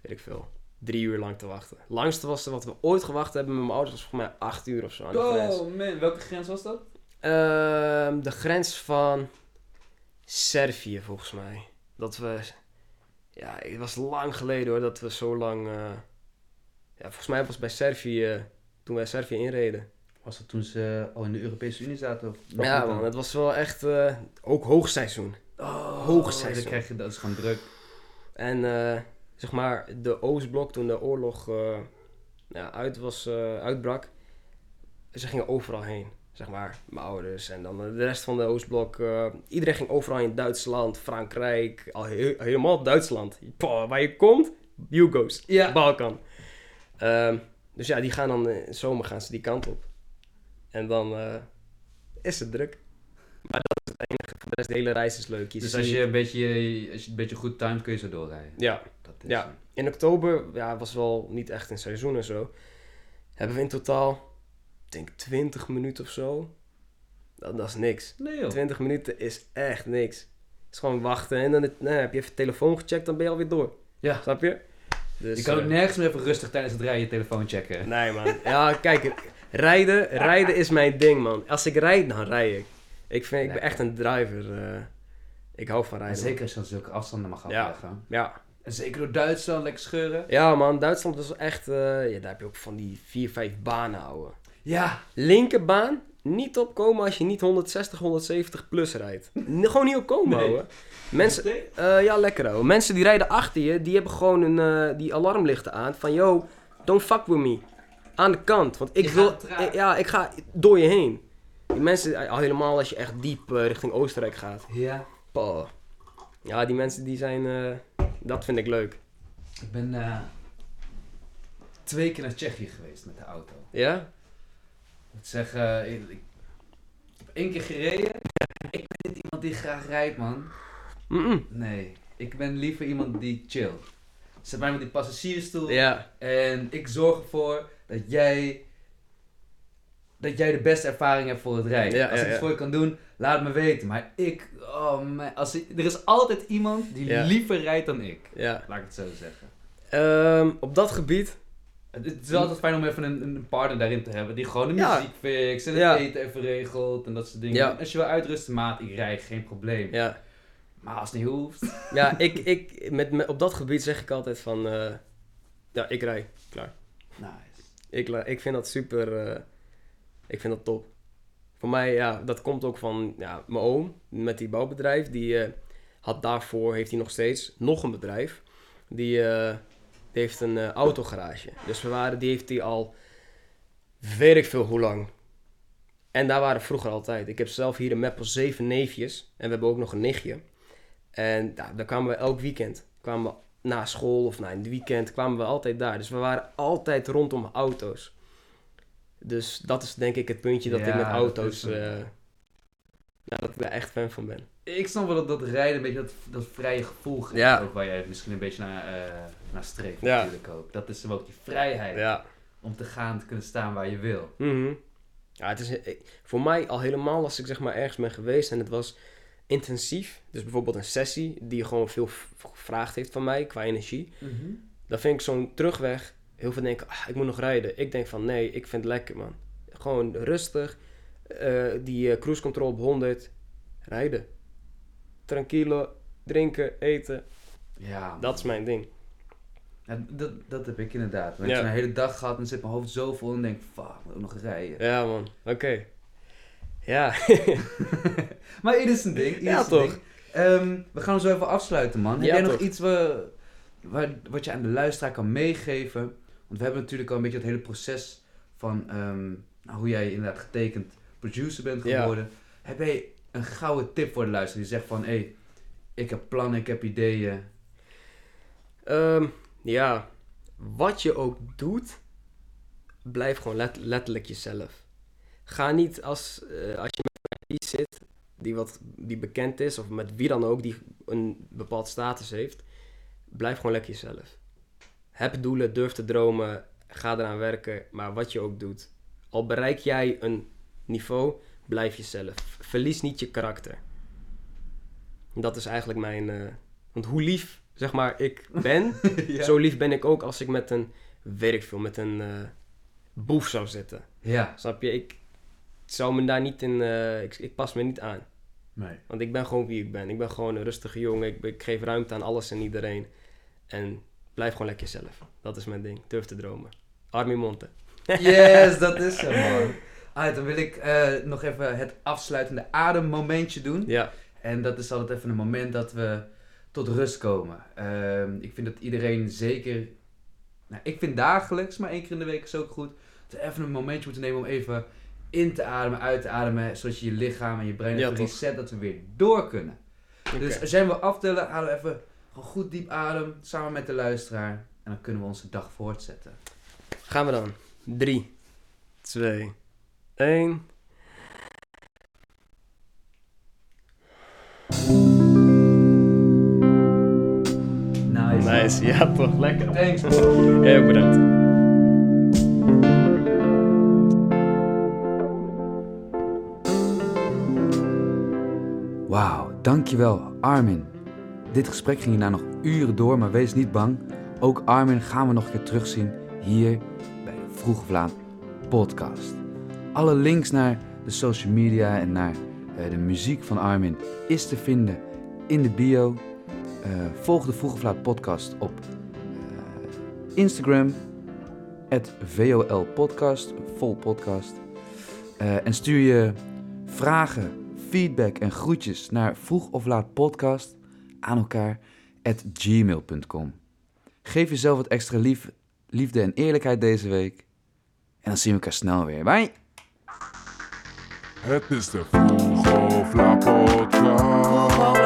weet ik veel, drie uur lang te wachten. Langste was wat we ooit gewacht hebben met mijn ouders, was volgens mij acht uur of zo aan de grens. Oh man, welke grens was dat? Ehm, de grens van Servië, volgens mij. Dat we... Ja, het was lang geleden hoor, dat we zo lang... eh, ja, volgens mij was het bij Servië, toen wij Servië inreden. Was dat toen ze al in de Europese Unie zaten? Of Ja man, het was wel echt... eh, ook hoogseizoen. Oh, hoogseizoen. Dan krijg je dat is gewoon druk. En eh, zeg maar, de Oostblok, toen de oorlog eh, ja, uit was, eh, uitbrak, ze gingen overal heen. Zeg maar, mijn ouders en dan de rest van de Oostblok. eh, iedereen ging overal in Duitsland, Frankrijk, al he- helemaal Duitsland. Poh, waar je komt, you goes. Ja. Balkan. Ehm, dus ja, die gaan dan in de zomer gaan ze die kant op. En dan eh, is het druk. Maar dat is het enige. Voor de rest, de hele reis is leuk. Je Dus als je, een beetje, als je een beetje goed timed, kun je zo doorrijden. Ja, Dat is Ja. in oktober, ja, was wel niet echt een seizoen en zo. Hebben we in totaal, denk 20 minuten of zo. Dat, dat is niks. Nee joh. 20 minuten is echt niks. Het is gewoon wachten en dan het- nou, heb je even telefoon gecheckt, dan ben je alweer door. Ja. Snap je? Dus, Je kan ook eh, nergens meer even rustig tijdens het rijden je telefoon checken. Nee man. Ja, kijk, rijden, rijden is mijn ding man. Als ik rijd, dan rijd ik. Ik, vind, ik ben echt een driver. eh. ik hou van En rijden. zeker als je dan zulke afstanden mag Ja. afleggen. Ja. En zeker door Duitsland, lekker scheuren. ja, man. Duitsland is echt... eh, ja, daar heb je ook van die 4, 5 banen houden. Ja, Linkerbaan, niet opkomen als je niet 160, 170 plus rijdt. Gewoon niet opkomen, Nee. ouwe. Mensen, eh, ja, lekker ouwe. Mensen die rijden achter je, die hebben gewoon een, eh, die alarmlichten aan. Van, yo, don't fuck with me. Aan de kant, want ik Je wil... ik- ja, ik ga door je heen. Die mensen, al helemaal als je echt diep eh, richting Oostenrijk gaat. Ja. Ja, die mensen die zijn... eh, dat vind ik leuk. Ik ben eh, twee keer naar Tsjechië geweest met de auto. Ja? Ik moet zeggen, ik, ik heb één keer gereden. Ik ben niet iemand die graag rijdt, man. Nee, ik ben liever iemand die chillt. Zet mij met die passagiersstoel. Ja. En ik zorg ervoor dat jij, dat jij de beste ervaring hebt voor het rijden. Ja, als ja, ik het voor je kan doen, laat me weten. Maar ik, oh man, als ik, er is altijd iemand die liever rijdt dan ik. Laat ik het zo zeggen. Ehm, op dat gebied... Het is altijd fijn om even een, een partner daarin te hebben die gewoon de Ja. muziek fixt en het Ja. eten even regelt en dat soort dingen. Ja. Als je wil uitrusten, maat, ik rijd, geen probleem. Ja. Maar als het niet hoeft. Ja, ik, ik, met, met- op dat gebied zeg ik altijd van... eh, ja, ik rij. Klaar. Nice. Ik, ik vind dat super... eh, ik vind dat top. Voor mij, ja, dat komt ook van ja, mijn oom met die bouwbedrijf. Die eh, had daarvoor, heeft hij nog steeds, nog een bedrijf. Die, die heeft een eh, autogarage. Dus we waren, die heeft hij al, weet ik veel hoe lang. En daar waren we vroeger altijd. Ik heb zelf hier in Meppel zeven neefjes. En we hebben ook nog een nichtje. En ja, daar kwamen we elk weekend. Kwamen we na school of na in het weekend kwamen we altijd daar. Dus we waren altijd rondom auto's. Dus dat is denk ik het puntje dat ik met dat auto's... zo. eh, nou, dat ik daar echt fan van ben. Ik snap wel dat, dat rijden een beetje dat, dat vrije gevoel geeft. Ja. Ook waar jij misschien een beetje naar, eh, naar streeft Ja. natuurlijk ook. Dat is ook die vrijheid Ja. om te gaan, te kunnen staan waar je wil. Mhm. Ja, het is ik- voor mij al helemaal als ik zeg maar ergens ben geweest en het was intensief. Dus bijvoorbeeld een sessie die gewoon veel gevraagd heeft van mij qua energie. Dan vind ik zo'n terugweg heel veel denken, ah, ik moet nog rijden. Ik denk van nee, ik vind het lekker man. Gewoon rustig, eh, die eh, cruise control op 100, rijden. Tranquilo, drinken, eten, Ja, dat is mijn ding. Ja, dat, dat heb ik inderdaad. Want Ja. ik heb een hele dag gehad en zit mijn hoofd zo vol en denk, fuck, ik moet ook nog rijden. Ja man, oké. Ja, maar ieder zijn ding. ieder Ja, zijn toch? ding. Ehm, we gaan hem zo even afsluiten, man. Heb jij nog toch? iets waar, wat je aan de luisteraar kan meegeven? Want we hebben natuurlijk al een beetje het hele proces van ehm, nou, hoe jij inderdaad getekend producer bent geworden. Heb jij een gouden tip voor de luisteraar die zegt van, hé, hey, ik heb plannen, ik heb ideeën. Ehm, ja, wat je ook doet, blijf gewoon let- letterlijk jezelf. Ga niet als, eh, als je met artiest zit die, wat, die bekend is, of met wie dan ook die een bepaald status heeft, blijf gewoon lekker jezelf. Heb doelen, durf te dromen, ga eraan werken, maar wat je ook doet. Al bereik jij een niveau, blijf jezelf. Verlies niet je karakter. Dat is eigenlijk mijn... eh, want hoe lief, zeg maar, ik ben, ja. zo lief ben ik ook als ik met een werkfilm, met een eh, boef zou zitten. Ja. Snap je? Ik zou me daar niet in... eh, ik, ik pas me niet aan. Nee. Want ik ben gewoon wie ik ben. Ik ben gewoon een rustige jongen. Ik, ik geef ruimte aan alles en iedereen. En blijf gewoon lekker jezelf. Dat is mijn ding. Durf te dromen. Armin Monte. Yes, dat is zo, man. Dan wil ik eh, nog even het afsluitende ademmomentje doen. Ja. En dat is altijd even een moment dat we tot rust komen. Ehm, ik vind dat iedereen zeker... Nou, ik vind dagelijks, maar één keer in de week is ook goed... dat we even een momentje moeten nemen om even in te ademen, uit te ademen... zodat je je lichaam en je brein Ja, even toch. reset, dat we weer door kunnen. Dus als jij hem wil aftellen, halen we even gewoon goed diep adem... samen met de luisteraar. En dan kunnen we onze dag voortzetten. Gaan we dan. 3, 2, 1. Ja, toch. Lekker. Thanks. Jij bedankt. Wauw, dankjewel Armin. Dit gesprek ging hierna nog uren door, maar wees niet bang. Ook Armin gaan we nog een keer terugzien hier bij de Vroeg Vlaam podcast. Alle links naar de social media en naar Eh, de muziek van Armin is te vinden in de bio. Eh, volg de Vroeg of Laat podcast op eh, Instagram. Het VOL podcast, vol podcast. Eh, en stuur je vragen, feedback en groetjes naar vroeg of laat podcast aan elkaar at gmail.com. Geef jezelf wat extra lief, liefde en eerlijkheid deze week. En dan zien we elkaar snel weer. Bye! Het is de Vroeg of Laat podcast.